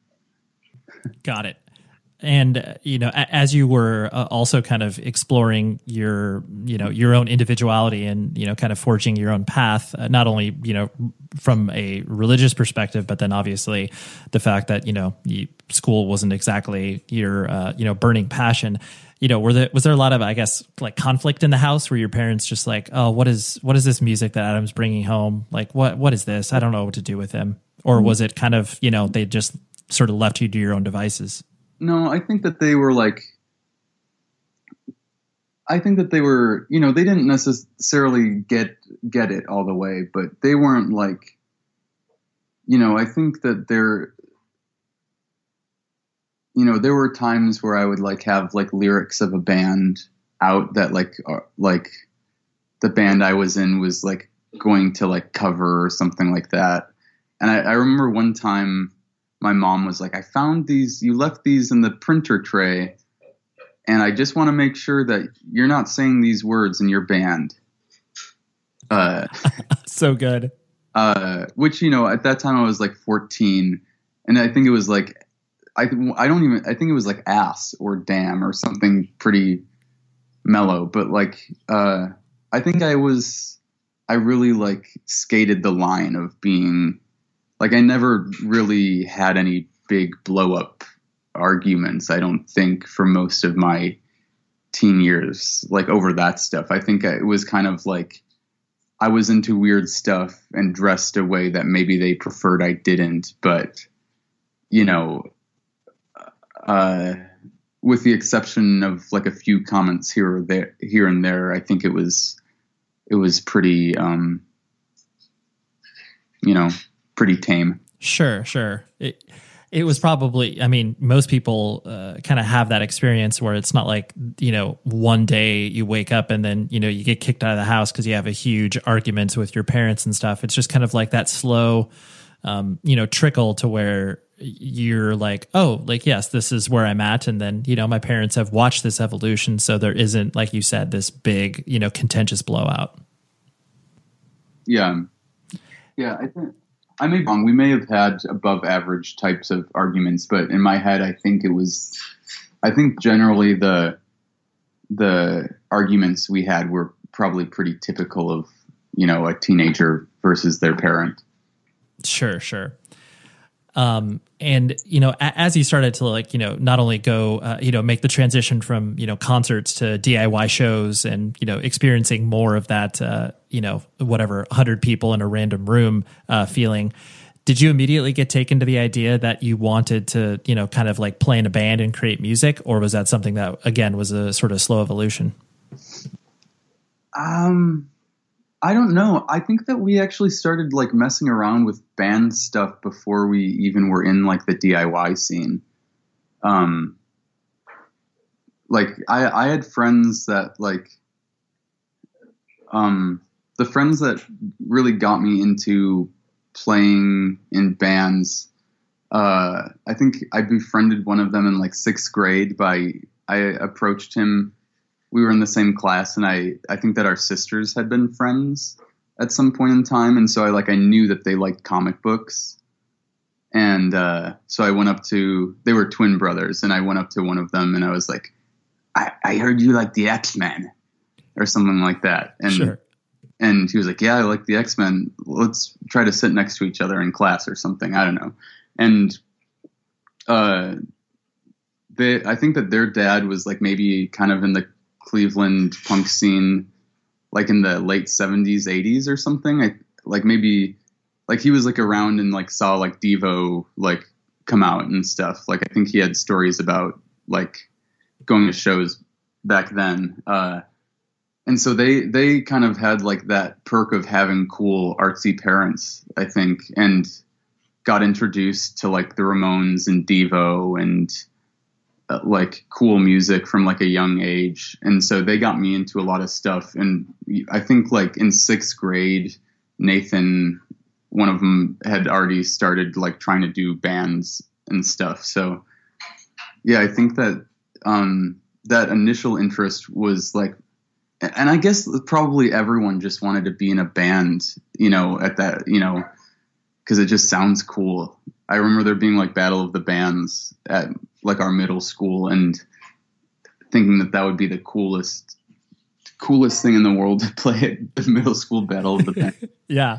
Got it and uh, you know as you were uh, also kind of exploring your you know your own individuality and you know kind of forging your own path uh, not only you know from a religious perspective but then obviously the fact that you know school wasn't exactly your uh, you know burning passion. You know were there was there a lot of i guess like conflict in the house where your parents just like oh what is what is this music that adam's bringing home? Like what what is this? I don't know what to do with him. Or was it kind of you know they just sort of left you to your own devices no, I think that they were like I think that they were, you know, they didn't necessarily get get it all the way, but they weren't like you know, I think that there you know, there were times where I would like have like lyrics of a band out that like uh, like the band I was in was like going to like cover or something like that. And I, I remember one time my mom was like, I found these, you left these in the printer tray. And I just want to make sure that you're not saying these words in your band. Uh, so good. Uh, which, you know, at that time I was like 14. And I think it was like, I, I don't even, I think it was like ass or damn or something pretty mellow. But like, uh, I think I was, I really like skated the line of being like I never really had any big blow up arguments. I don't think for most of my teen years, like over that stuff. I think it was kind of like I was into weird stuff and dressed a way that maybe they preferred I didn't, but you know, uh, with the exception of like a few comments here or there, here and there, I think it was it was pretty, um, you know, pretty tame. Sure, sure. It, it was probably i mean most people uh, kind of have that experience where it's not like you know one day you wake up and then you know you get kicked out of the house because you have a huge argument with your parents and stuff it's just kind of like that slow um, you know trickle to where you're like oh like yes this is where i'm at and then you know my parents have watched this evolution so there isn't like you said this big you know contentious blowout yeah yeah i think I may be wrong. We may have had above average types of arguments, but in my head, I think it was. I think generally the the arguments we had were probably pretty typical of you know a teenager versus their parent. Sure, sure. Um, and you know, a- as he started to like, you know, not only go, uh, you know, make the transition from you know concerts to DIY shows, and you know, experiencing more of that, uh, you know, whatever hundred people in a random room uh, feeling. Did you immediately get taken to the idea that you wanted to, you know, kind of like play in a band and create music, or was that something that again was a sort of slow evolution? Um, I don't know. I think that we actually started like messing around with band stuff before we even were in like the DIY scene. Um, like I, I had friends that like, um, the friends that really got me into playing in bands. Uh, I think I befriended one of them in like sixth grade by I approached him we were in the same class and I, I think that our sisters had been friends at some point in time and so I like I knew that they liked comic books. And uh, so I went up to they were twin brothers and I went up to one of them and I was like I, I heard you like the X-Men or something like that. And Sure. and he was like yeah I like the X-Men. Let's try to sit next to each other in class or something. I don't know. And uh they I think that their dad was like maybe kind of in the Cleveland punk scene like in the late 70s 80s or something. I like maybe like he was like around and like saw like Devo like come out and stuff. Like I think he had stories about like going to shows back then. Uh and so they they kind of had like that perk of having cool artsy parents I think and got introduced to like the Ramones and Devo and like cool music from like a young age. And so they got me into a lot of stuff. And i think like in sixth grade nathan one of them had already started like trying to do bands and stuff. So yeah i think that um that initial interest was like and i guess probably everyone just wanted to be in a band you know at that you know because it just sounds cool. I remember there being like battle of the bands at like our middle school and thinking that that would be the coolest coolest thing in the world to play at the middle school battle of the band. Yeah.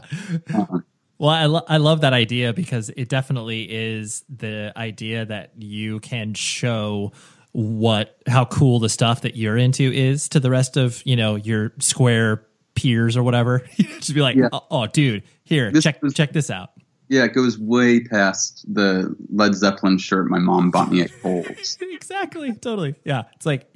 Uh, Well, I, lo- I love that idea because it definitely is the idea that you can show what how cool the stuff that you're into is to the rest of you know your square peers or whatever. Just be like, Yeah. oh, oh, dude, here, This check was- check this out. Yeah, it goes way past the Led Zeppelin shirt my mom bought me at Kohl's. exactly, totally. Yeah, it's like,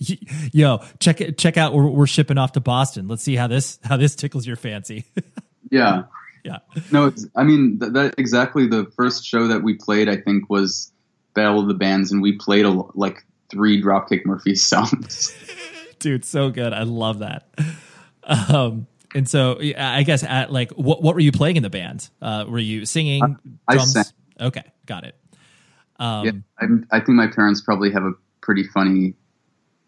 yo, check it, check out. We're, we're shipping off to Boston. Let's see how this how this tickles your fancy. Yeah. yeah, No, it's, I mean th- that exactly the first show that we played. I think was Battle of the Bands, and we played a, like three Dropkick Murphys songs. dude so good i love that um and so i guess at like what what were you playing in the band uh were you singing I drums? sang. okay got it um yeah, I, I think my parents probably have a pretty funny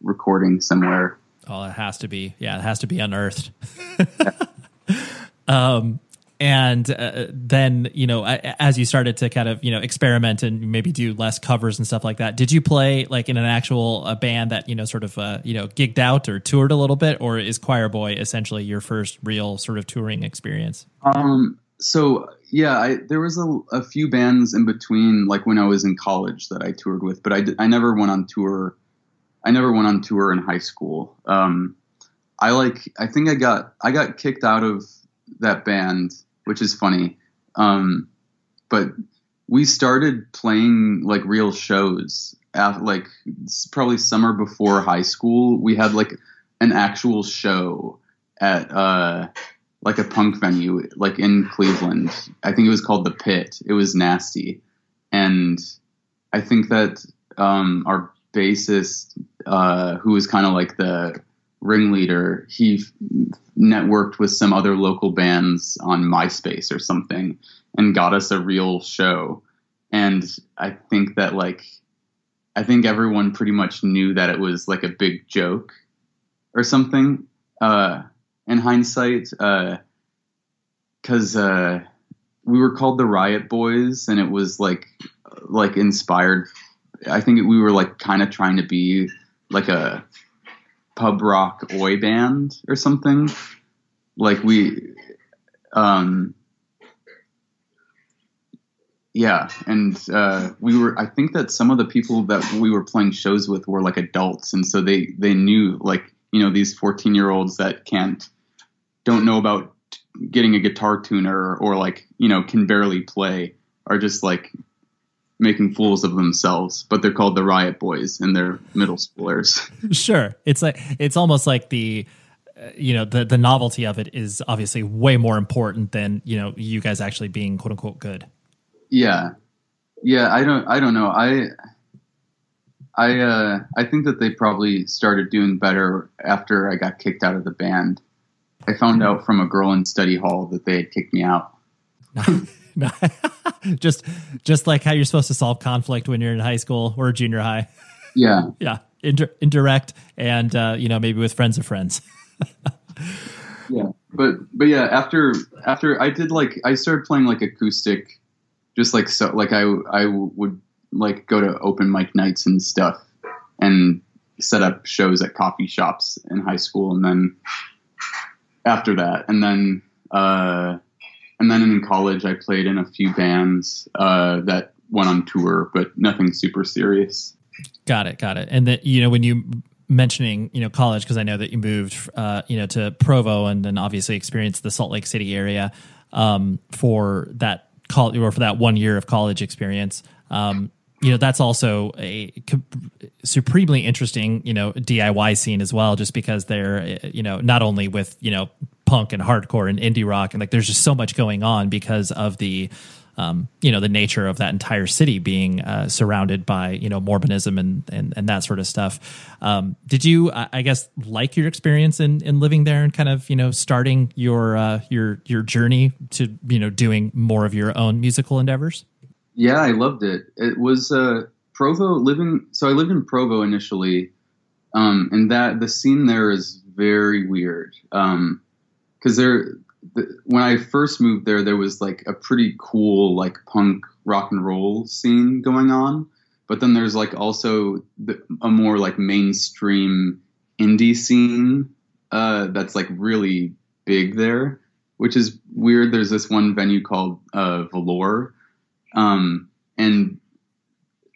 recording somewhere. oh it has to be yeah it has to be unearthed um and uh, then you know as you started to kind of you know experiment and maybe do less covers and stuff like that did you play like in an actual uh, band that you know sort of uh, you know gigged out or toured a little bit or is choir boy essentially your first real sort of touring experience Um, so yeah, I, there was a, a few bands in between, like when I was in college that I toured with, but I, I never went on tour I never went on tour in high school. Um, I like I think I got I got kicked out of that band, which is funny. Um, but we started playing like real shows at like probably summer before high school. We had like an actual show at uh like a punk venue like in Cleveland. I think it was called the Pit. It was nasty. And I think that um our bassist uh who was kind of like the ringleader, he networked with some other local bands on MySpace or something and got us a real show. And I think that like I think everyone pretty much knew that it was like a big joke or something. Uh, in hindsight, because uh, uh, we were called the Riot Boys, and it was like like inspired. I think we were like kind of trying to be like a pub rock oi band or something. Like we, um, yeah, and uh, we were. I think that some of the people that we were playing shows with were like adults, and so they they knew like you know these 14 year olds that can't don't know about getting a guitar tuner or like you know can barely play are just like making fools of themselves but they're called the riot boys and they're middle schoolers. Sure. It's like it's almost like the uh, you know the the novelty of it is obviously way more important than you know you guys actually being quote unquote good. Yeah. Yeah i don't i don't know. I i uh i think that they probably started doing better after i got kicked out of the band. I found out from a girl in study hall that they had kicked me out just just like how you're supposed to solve conflict when you're in high school or junior high. Yeah. Yeah. Indir- indirect and uh you know maybe with friends of friends. Yeah. But but yeah after after i did like i started playing like acoustic just like so like i i would like go to open mic nights and stuff and set up shows at coffee shops in high school and then after that. And then uh and then in college i played in a few bands uh that went on tour but nothing super serious. Got it got it. And that you know when you mentioning you know college because i know that you moved uh you know to provo and then obviously experienced the salt lake city area um for that college or for that one year of college experience. Um you know that's also a supremely interesting you know diy scene as well just because they're you know not only with you know punk and hardcore and indie rock and like there's just so much going on because of the um, you know the nature of that entire city being uh, surrounded by you know Mormonism and and, and that sort of stuff. Um, did you, I guess, like your experience in in living there and kind of you know starting your uh, your your journey to you know doing more of your own musical endeavors? Yeah, I loved it. It was uh, Provo living. So I lived in Provo initially, um, and that the scene there is very weird. Um, because there the, when I first moved there, there was like a pretty cool like punk rock and roll scene going on, but then there's like also the, a more like mainstream indie scene uh, that's like really big there, which is weird. There's this one venue called uh, Velour, um, and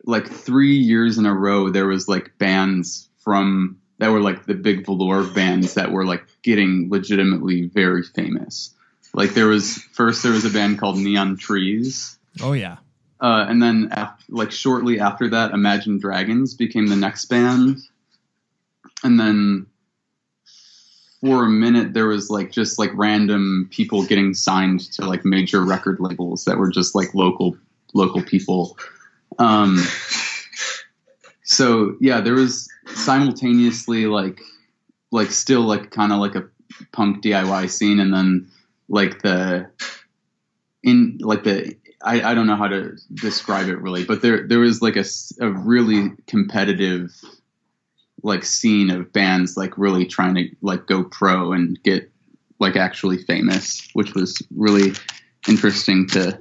like three years in a row, there was like bands from that were like the big velour bands that were like getting legitimately very famous. Like there was first there was a band called Neon Trees. Oh yeah. Uh, and then after, like shortly after that, Imagine Dragons became the next band. And then for a minute there was like just like random people getting signed to like major record labels that were just like local local people. Um, so yeah, there was simultaneously like like still like kind of like a punk DIY scene and then like the in like the I, I don't know how to describe it really, but there there was like a, a really competitive like scene of bands like really trying to like go pro and get like actually famous, which was really interesting to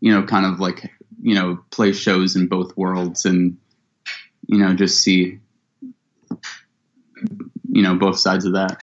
you know kind of like you know play shows in both worlds and you know just see you know both sides of that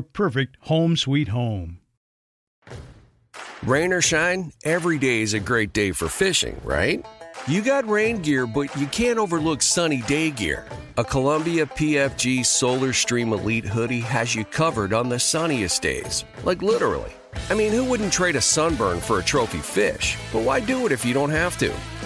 perfect home sweet home. Rain or shine, every day is a great day for fishing, right? You got rain gear, but you can't overlook sunny day gear. A Columbia PFG Solar Stream Elite hoodie has you covered on the sunniest days. Like literally. I mean, who wouldn't trade a sunburn for a trophy fish? But why do it if you don't have to?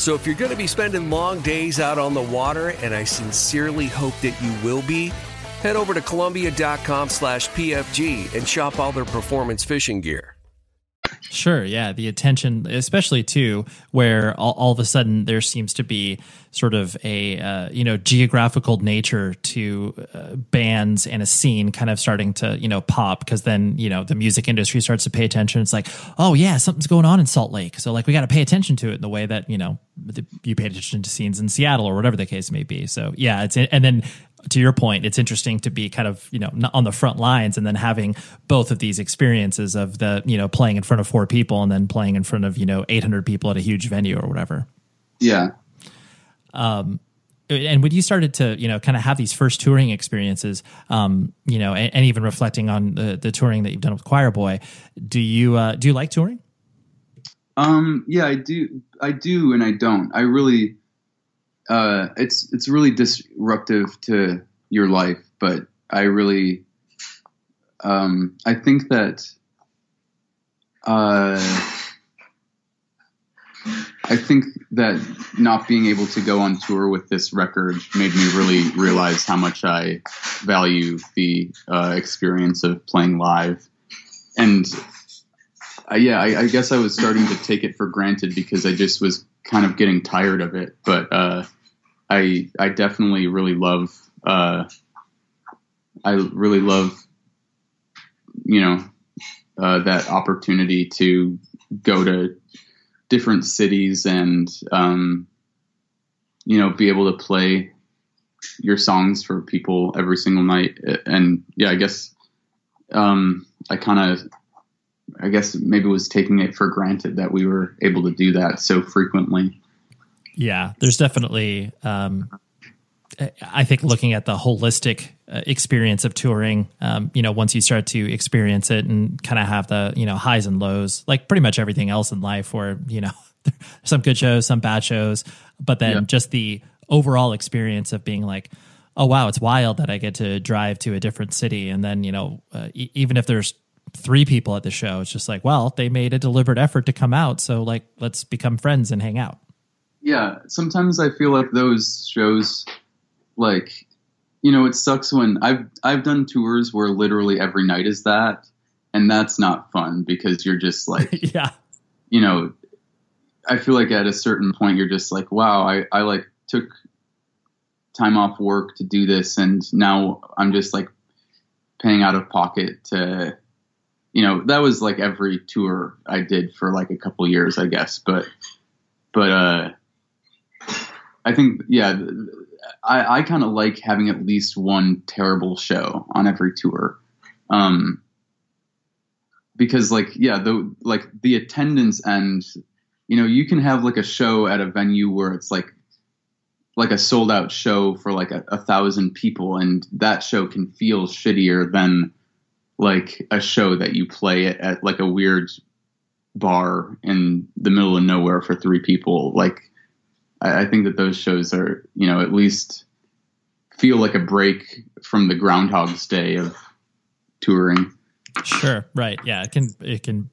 So if you're going to be spending long days out on the water, and I sincerely hope that you will be, head over to Columbia.com slash PFG and shop all their performance fishing gear. Sure, yeah, the attention, especially too, where all, all of a sudden there seems to be sort of a uh, you know geographical nature to uh, bands and a scene kind of starting to you know pop because then you know the music industry starts to pay attention. It's like, oh yeah, something's going on in Salt Lake, so like we got to pay attention to it in the way that you know you paid attention to scenes in Seattle or whatever the case may be. So yeah, it's and then to your point, it's interesting to be kind of you know on the front lines and then having both of these experiences of the you know playing in front of four people and then playing in front of you know 800 people at a huge venue or whatever. Yeah. Um, and when you started to you know kind of have these first touring experiences, um, you know, and, and even reflecting on the the touring that you've done with Choir Boy, do you uh, do you like touring? Um, yeah, I do. I do, and I don't. I really, uh, it's it's really disruptive to your life, but I really, um, I think that, uh, I think that not being able to go on tour with this record made me really realize how much I value the uh, experience of playing live, and uh, yeah, I, I, guess I was starting to take it for granted because I just was kind of getting tired of it. But uh, I I definitely really love uh, I really love you know uh, that opportunity to go to different cities and um, you know be able to play your songs for people every single night. And yeah, I guess um, I kind of I guess maybe was taking it for granted that we were able to do that so frequently. Yeah, there's definitely, um, I think, looking at the holistic uh, experience of touring. Um, you know, once you start to experience it and kind of have the you know highs and lows, like pretty much everything else in life, where you know some good shows, some bad shows, but then yeah. just the overall experience of being like. Oh wow! It's wild that I get to drive to a different city, and then you know, uh, e- even if there's three people at the show. It's just like, well, they made a deliberate effort to come out, so like let's become friends and hang out. Yeah, sometimes I feel like those shows like you know, it sucks when I've I've done tours where literally every night is that and that's not fun because you're just like yeah. you know i feel like at a certain point you're just like wow i i like took time off work to do this and now i'm just like paying out of pocket to you know that was like every tour i did for like a couple years i guess but but uh i think yeah i i kind of like having at least one terrible show on every tour. Um because like yeah the like the attendance and you know you can have like a show at a venue where it's like like a sold out show for like a, a thousand people and that show can feel shittier than like a show that you play at, at like a weird bar in the middle of nowhere for three people. Like I, I think that those shows are you know at least feel like a break from the groundhog's day of touring Sure. Right. Yeah. It can. It can.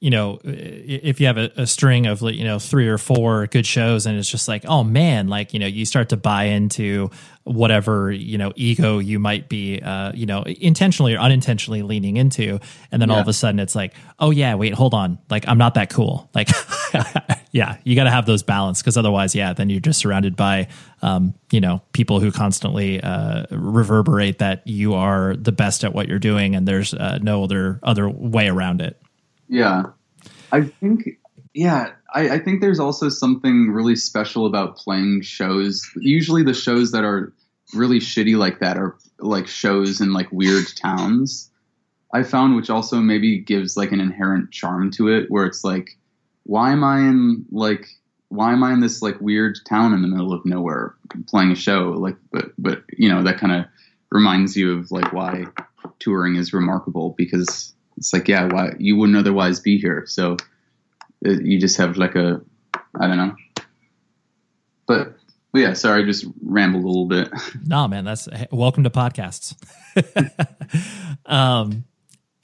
You know, if you have a, a, string of you know three or four good shows, and it's just like, oh man, like you know, you start to buy into whatever you know ego you might be, uh, you know, intentionally or unintentionally leaning into, and then yeah. all of a sudden it's like, oh yeah, wait, hold on, like I'm not that cool, like. yeah, you got to have those balance because otherwise, yeah, then you're just surrounded by, um, you know, people who constantly uh, reverberate that you are the best at what you're doing, and there's uh, no other other way around it. Yeah, I think, yeah, I, I think there's also something really special about playing shows. Usually, the shows that are really shitty like that are like shows in like weird towns. I found, which also maybe gives like an inherent charm to it, where it's like why am I in like why am I in this like weird town in the middle of nowhere playing a show? Like, but but you know that kind of reminds you of like why touring is remarkable because it's like yeah, why you wouldn't otherwise be here. So uh, you just have like a I don't know, but. Yeah, sorry, I just rambled a little bit. No, man, that's welcome to podcasts. um,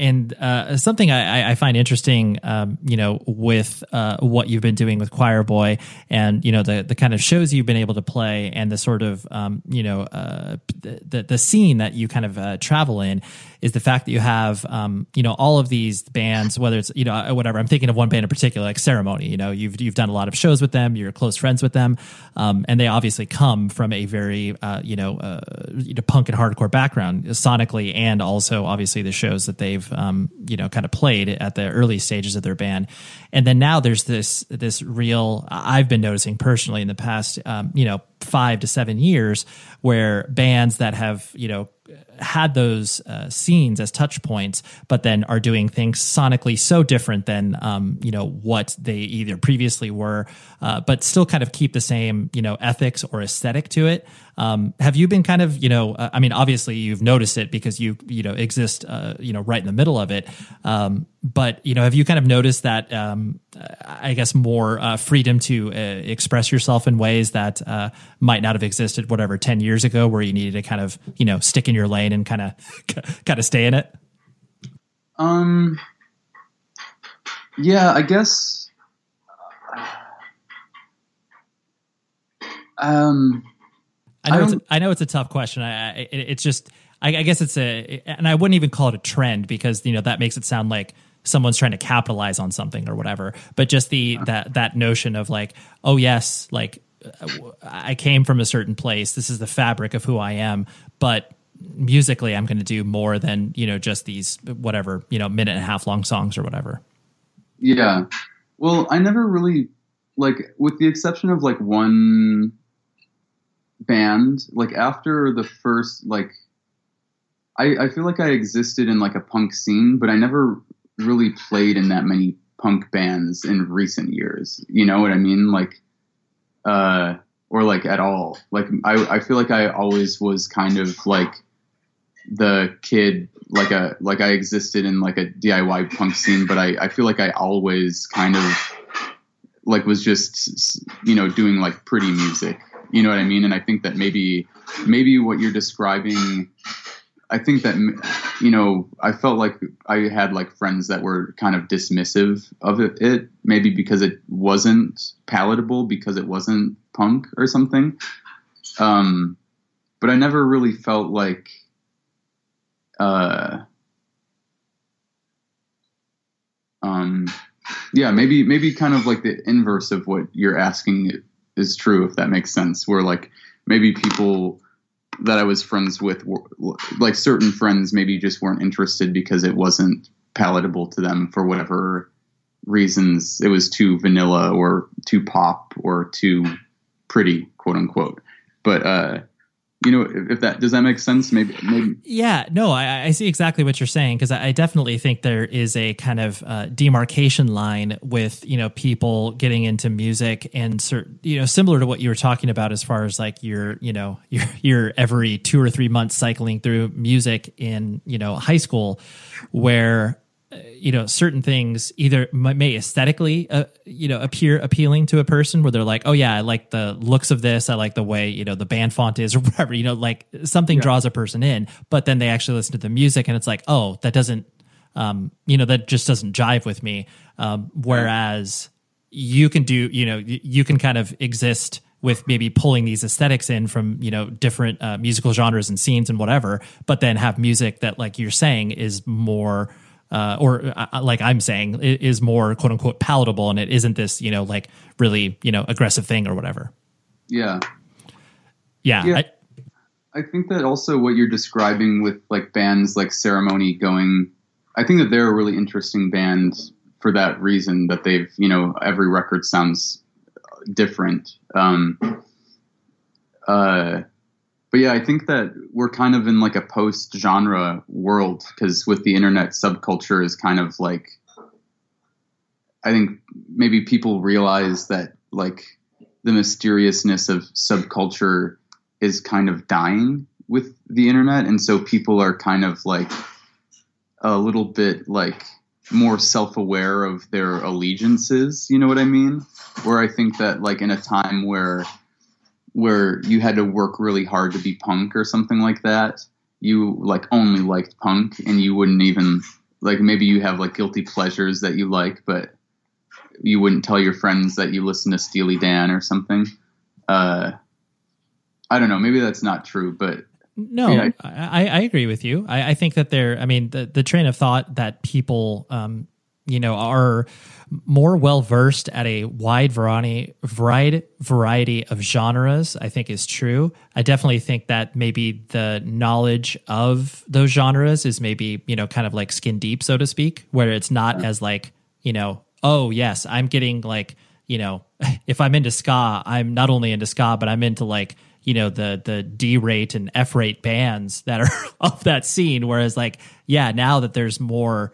and uh, something I, I, find interesting, um, you know, with uh, what you've been doing with Choir Boy, and you know the the kind of shows you've been able to play, and the sort of um, you know uh, the the scene that you kind of uh, travel in, is the fact that you have um, you know all of these bands, whether it's you know uh, whatever. I'm thinking of one band in particular, like Ceremony. You know, you've you've done a lot of shows with them. You're close friends with them, um, and they obviously come from a very uh, you know you know punk and hardcore background sonically, and also obviously the shows that they've um, you know kind of played at the early stages of their band, and then now there's this this real I've been noticing personally in the past um, you know five to seven years where bands that have you know had those uh, scenes as touch points, but then are doing things sonically so different than um, you know what they either previously were, uh, but still kind of keep the same you know ethics or aesthetic to it. Um, have you been kind of you know uh, I mean obviously you've noticed it because you you know exist uh, you know right in the middle of it, um, but you know have you kind of noticed that um, I guess more uh, freedom to uh, express yourself in ways that might not have existed whatever ten years ago where you needed to kind of you know stick in your lane and kind of kind of stay in it? Um, yeah, I guess. Um, I know, I, it's a, I know it's a tough question. I, I it, it's just, I, I guess it's a, and I wouldn't even call it a trend because you know that makes it sound like someone's trying to capitalize on something or whatever. But just the that that notion of like, oh yes, like I came from a certain place. This is the fabric of who I am. But musically i'm going to do more than you know just these whatever you know minute and a half long songs or whatever yeah well i never really like with the exception of like one band like after the first like i i feel like i existed in like a punk scene but i never really played in that many punk bands in recent years. You know what i mean? Like uh or like at all. Like i i feel like i always was kind of like the kid like a like I existed in like a DIY punk scene, but I, I feel like I always kind of like was just you know doing like pretty music. You know what I mean? And I think that maybe maybe what you're describing I think that you know I felt like I had like friends that were kind of dismissive of it, it, maybe because it wasn't palatable because it wasn't punk or something. Um, but I never really felt like uh, um, yeah, maybe maybe kind of like the inverse of what you're asking is true, if that makes sense. Where like maybe people that I was friends with, were, like certain friends, maybe just weren't interested because it wasn't palatable to them for whatever reasons. It was too vanilla or too pop or too pretty, quote unquote. But uh, you know if that does that make sense maybe, maybe. yeah no I, I see exactly what you're saying because I, I, definitely think there is a kind of uh, demarcation line with you know people getting into music and certain you know similar to what you were talking about as far as like your you know your your every two or three months cycling through music in you know high school where you know certain things either may aesthetically uh, you know appear appealing to a person where they're like oh yeah i like the looks of this i like the way you know the band font is or whatever you know like something yeah. draws a person in but then they actually listen to the music and it's like oh that doesn't um you know that just doesn't jive with me um whereas you can do you know you can kind of exist with maybe pulling these aesthetics in from you know different uh, musical genres and scenes and whatever but then have music that like you're saying is more uh, or uh, uh, like I'm saying, is more quote unquote palatable, and it isn't this you know like really you know aggressive thing or whatever. Yeah, yeah. yeah. I, I think that also what you're describing with like bands like Ceremony going, I think that they're a really interesting band for that reason that they've you know every record sounds different. Um, uh, but yeah, I think that we're kind of in like a post genre world because with the internet, subculture is kind of like, I think maybe people realize that like the mysteriousness of subculture is kind of dying with the internet. And so people are kind of like a little bit like more self aware of their allegiances. You know what I mean? Where I think that like in a time where where you had to work really hard to be punk or something like that. You like only liked punk and you wouldn't even like maybe you have like guilty pleasures that you like, but you wouldn't tell your friends that you listen to Steely Dan or something. Uh, I don't know. Maybe that's not true, but no, yeah, I, I, agree with you. I, I, think that there. I mean, the the train of thought that people um, you know, are more well versed at a wide variety, variety, variety of genres, I think is true. I definitely think that maybe the knowledge of those genres is maybe, you know, kind of like skin deep, so to speak, where it's not as like, you know, oh, yes, I'm getting like, you know, if I'm into ska, I'm not only into ska, but I'm into like, you know the the D rate and F rate bands that are of that scene. Whereas like, yeah, now that there's more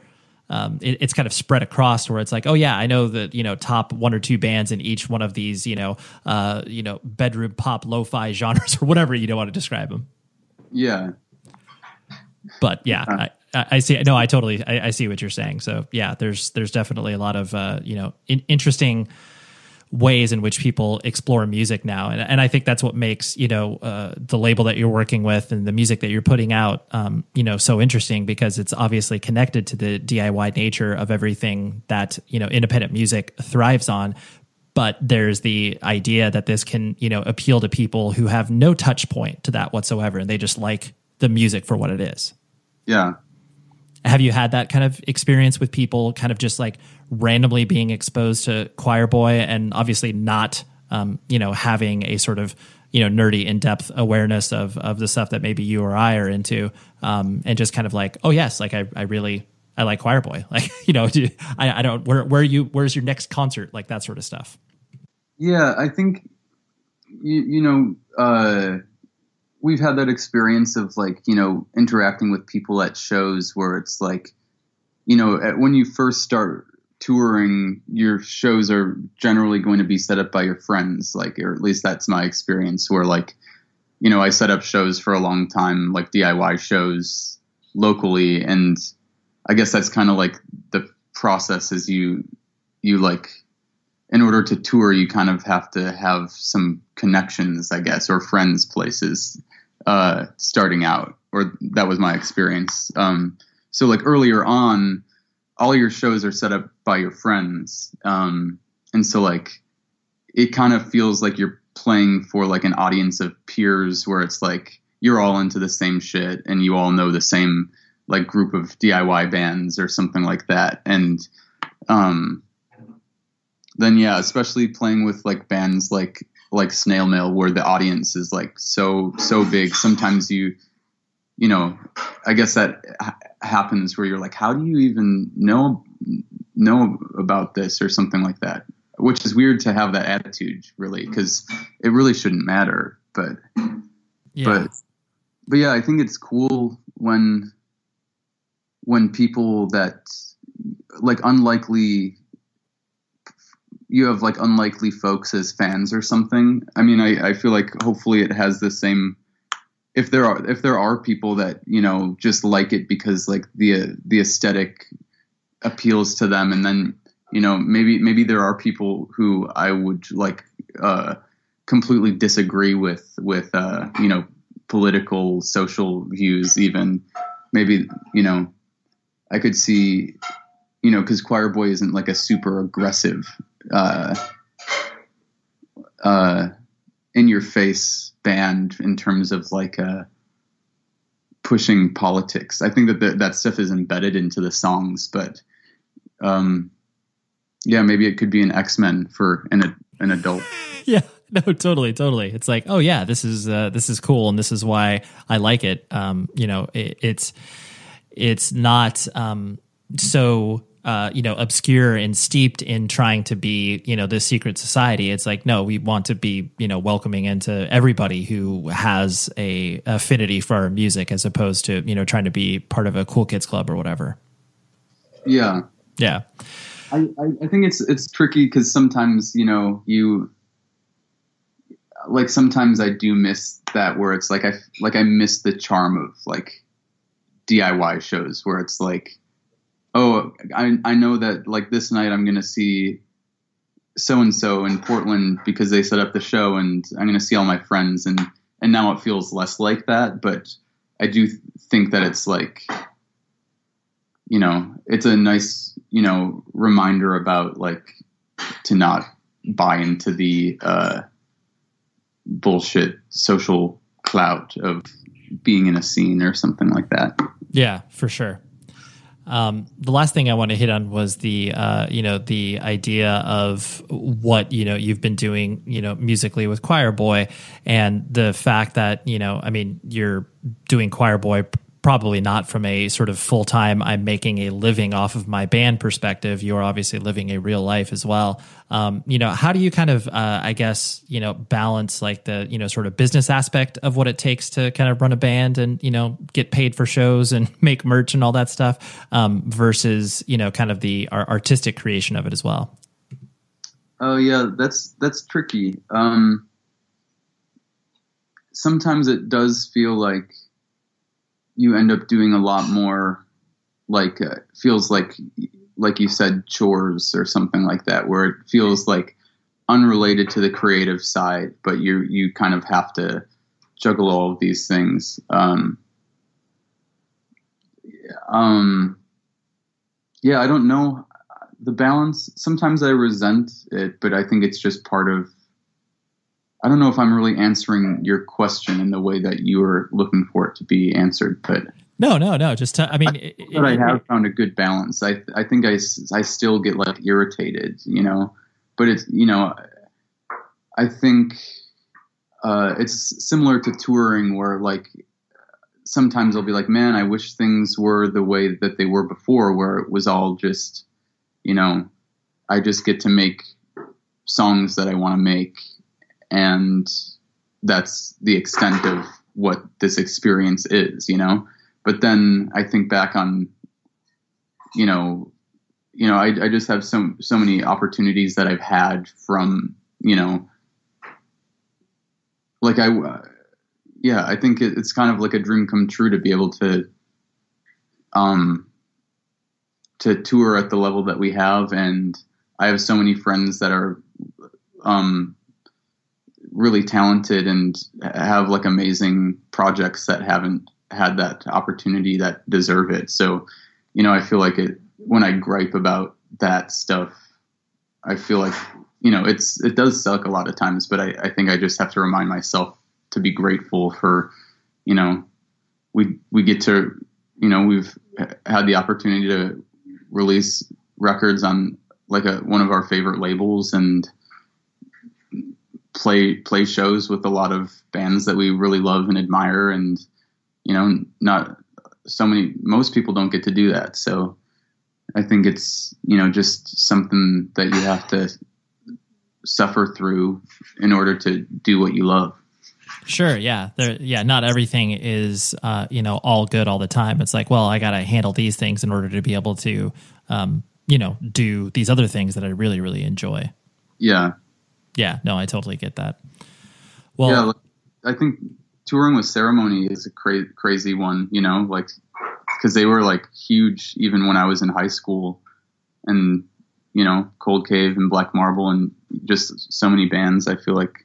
um, it, it's kind of spread across where it's like, oh yeah, I know that you know top one or two bands in each one of these you know uh, you know bedroom pop lo-fi genres or whatever you don't want to describe them. Yeah, but yeah, uh, I, I, see. No, I totally I, I, see what you're saying. So yeah, there's there's definitely a lot of uh, you know in, interesting ways in which people explore music now. And, and i think that's what makes you know uh, the label that you're working with and the music that you're putting out um, you know so interesting because it's obviously connected to the diy nature of everything that you know independent music thrives on. But there's the idea that this can you know appeal to people who have no touch point to that whatsoever and they just like the music for what it is. Yeah. Have you had that kind of experience with people kind of just like randomly being exposed to choir boy and obviously not um, you know having a sort of you know nerdy in-depth awareness of of the stuff that maybe you or I are into um, and just kind of like oh yes like I, I really I like choir boy. Like you know I, I don't where where you where's your next concert? Like that sort of stuff. Yeah I think you, you know uh, we've had that experience of like you know interacting with people at shows where it's like you know at, when you first start touring, your shows are generally going to be set up by your friends, like, or at least that's my experience. Where like, you know, I set up shows for a long time, like DIY shows locally, and I guess that's kind of like the process. Is you you like in order to tour, you kind of have to have some connections, I guess, or friends places uh, starting out, or that was my experience. Um, so like earlier on all your shows are set up by your friends um, and so like it kind of feels like you're playing for like an audience of peers where it's like you're all into the same shit and you all know the same like group of DIY bands or something like that and um, then yeah, especially playing with like bands like like Snail Mail, where the audience is like so so big. Sometimes you, you know, I guess that ha- happens where you're like, how do you even know know about this or something like that? Which is weird to have that attitude, really, because it really shouldn't matter. But Yeah. but but yeah, I think it's cool when when people that like unlikely you have like unlikely folks as fans or something. I mean, I, I feel like hopefully it has the same. If there are if there are people that you know just like it because like the the aesthetic appeals to them, and then you know maybe maybe there are people who I would like uh, completely disagree with with uh, you know political social views even. Maybe you know I could see you know because Choir Boy isn't like a super aggressive uh, uh, in your face band in terms of like uh, pushing politics. I think that the, that stuff is embedded into the songs, but um, yeah, maybe it could be an X Men for an an adult. yeah no totally totally it's like oh yeah this is uh, this is cool and this is why i like it um you know it, it's it's not um so uh, you know, obscure and steeped in trying to be, you know, this secret society. It's like, no, we want to be, you know, welcoming into everybody who has a affinity for our music, as opposed to, you know, trying to be part of a cool kids club or whatever. Yeah, Yeah, I, I, I think it's it's tricky because sometimes you know you like sometimes I do miss that where it's like I like I miss the charm of like DIY shows where it's like oh I I know that like this night I'm gonna see so and so in Portland because they set up the show and I'm gonna see all my friends and and now it feels less like that but I do think that it's like you know it's a nice you know reminder about like to not buy into the uh, bullshit social clout of being in a scene or something like that. Yeah, for sure. Um, the last thing I want to hit on was the uh, you know the idea of what you know you've been doing you know musically with Choir Boy and the fact that you know I mean you're doing Choir Boy probably not from a sort of full time I'm making a living off of my band perspective. You're obviously living a real life as well. Um, you know, how do you kind of, uh, I guess, you know, balance like the, you know, sort of business aspect of what it takes to kind of run a band and, you know, get paid for shows and make merch and all that stuff um, versus, you know, kind of the ar- artistic creation of it as well? Oh yeah, that's that's tricky. Um, sometimes it does feel like you end up doing a lot more like uh, feels like like you said chores or something like that where it feels like unrelated to the creative side but you you kind of have to juggle all of these things. Um um yeah i don't know. The balance sometimes i resent it but i think it's just part of I don't know if I'm really answering your question in the way that you were looking for it to be answered, but No, no, no. Just, to, I mean, it- but I it- have found a good balance. I I think I, I still get like irritated, you know, but it's you know, I think uh, it's similar to touring where like sometimes I'll be like, man, I wish things were the way that they were before, where it was all just, you know, I just get to make songs that I want to make, and that's the extent of what this experience is, you know. But then I think back on, you know, you know, I, I just have so so many opportunities that I've had from, you know, like I, yeah, I think it, it's kind of like a dream come true to be able to, um, to tour at the level that we have, and I have so many friends that are, um, really talented and have like amazing projects that haven't had that opportunity that deserve it. So, you know, I feel like it when I gripe about that stuff, I feel like you know it's it does suck a lot of times, but I, I think I just have to remind myself to be grateful for, you know, we we get to you know we've had the opportunity to release records on like a one of our favorite labels and play play shows with a lot of bands that we really love and admire and you know not so many most people don't get to do that so i think it's you know just something that you have to suffer through in order to do what you love Sure, yeah, there, yeah. Not everything is, uh, you know, all good all the time. It's like, well, I got to handle these things in order to be able to, um, you know, do these other things that I really, really enjoy. yeah Yeah, no, I totally get that. Well, yeah i think touring with ceremony is a cra- crazy one you know like because they were like huge even when i was in high school and you know cold cave and black marble and just so many bands i feel like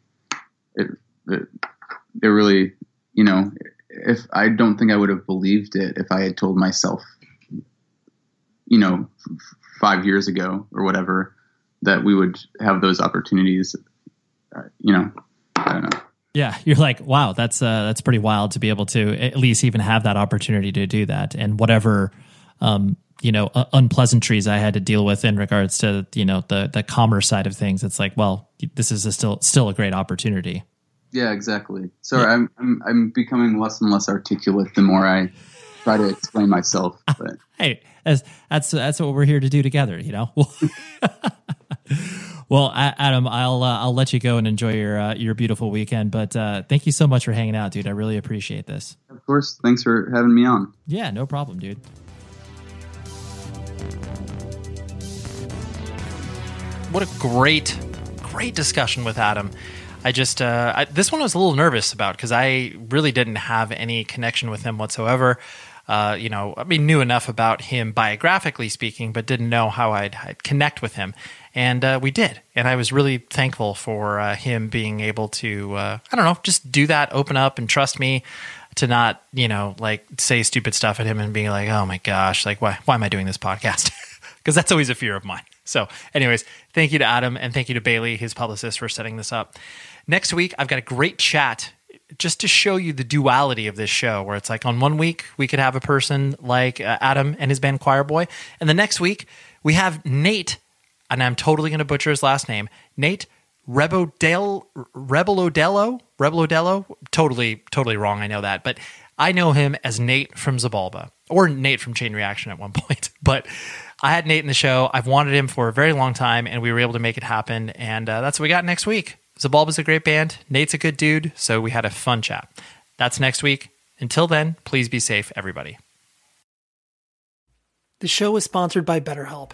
it, it it really you know if i don't think i would have believed it if i had told myself you know f- five years ago or whatever that we would have those opportunities uh, you know i don't know Yeah, you're like, wow, that's uh, that's pretty wild to be able to at least even have that opportunity to do that, and whatever, um, you know, uh, unpleasantries I had to deal with in regards to you know the the commerce side of things. It's like, well, this is a still still a great opportunity. Yeah, exactly. Sorry, I'm, I'm I'm becoming less and less articulate the more I try to explain myself. But Hey, that's that's that's what we're here to do together, you know. well, Adam, I'll uh, I'll let you go and enjoy your uh, your beautiful weekend. But uh, thank you so much for hanging out, dude. I really appreciate this. of course, thanks for having me on. Yeah, no problem, dude. what a great, great discussion with Adam. I just uh, I, this one I was a little nervous about because I really didn't have any connection with him whatsoever. Uh, you know, I mean, knew enough about him biographically speaking, but didn't know how I'd, I'd connect with him, and uh, we did. And I was really thankful for uh, him being able to, uh, I don't know, just do that, open up, and trust me to not, you know, like say stupid stuff at him and being like, oh my gosh, like why why am I doing this podcast? Because that's always a fear of mine. So, anyways, thank you to Adam and thank you to Bailey, his publicist, for setting this up. Next week, I've got a great chat just to show you the duality of this show, where it's like on one week we could have a person like uh, Adam and his band Choir Boy, and the next week we have Nate, and I'm totally going to butcher his last name, Nate Rebodel Rebelodelo. Totally, totally wrong. I know that, but I know him as Nate from Xibalba or Nate from Chain Reaction at one point. But I had Nate in the show. I've wanted him for a very long time, and we were able to make it happen. And uh, that's what we got next week. Xibalba's a great band. Nate's a good dude. So we had a fun chat. That's next week. Until then, please be safe, everybody. The show is sponsored by BetterHelp.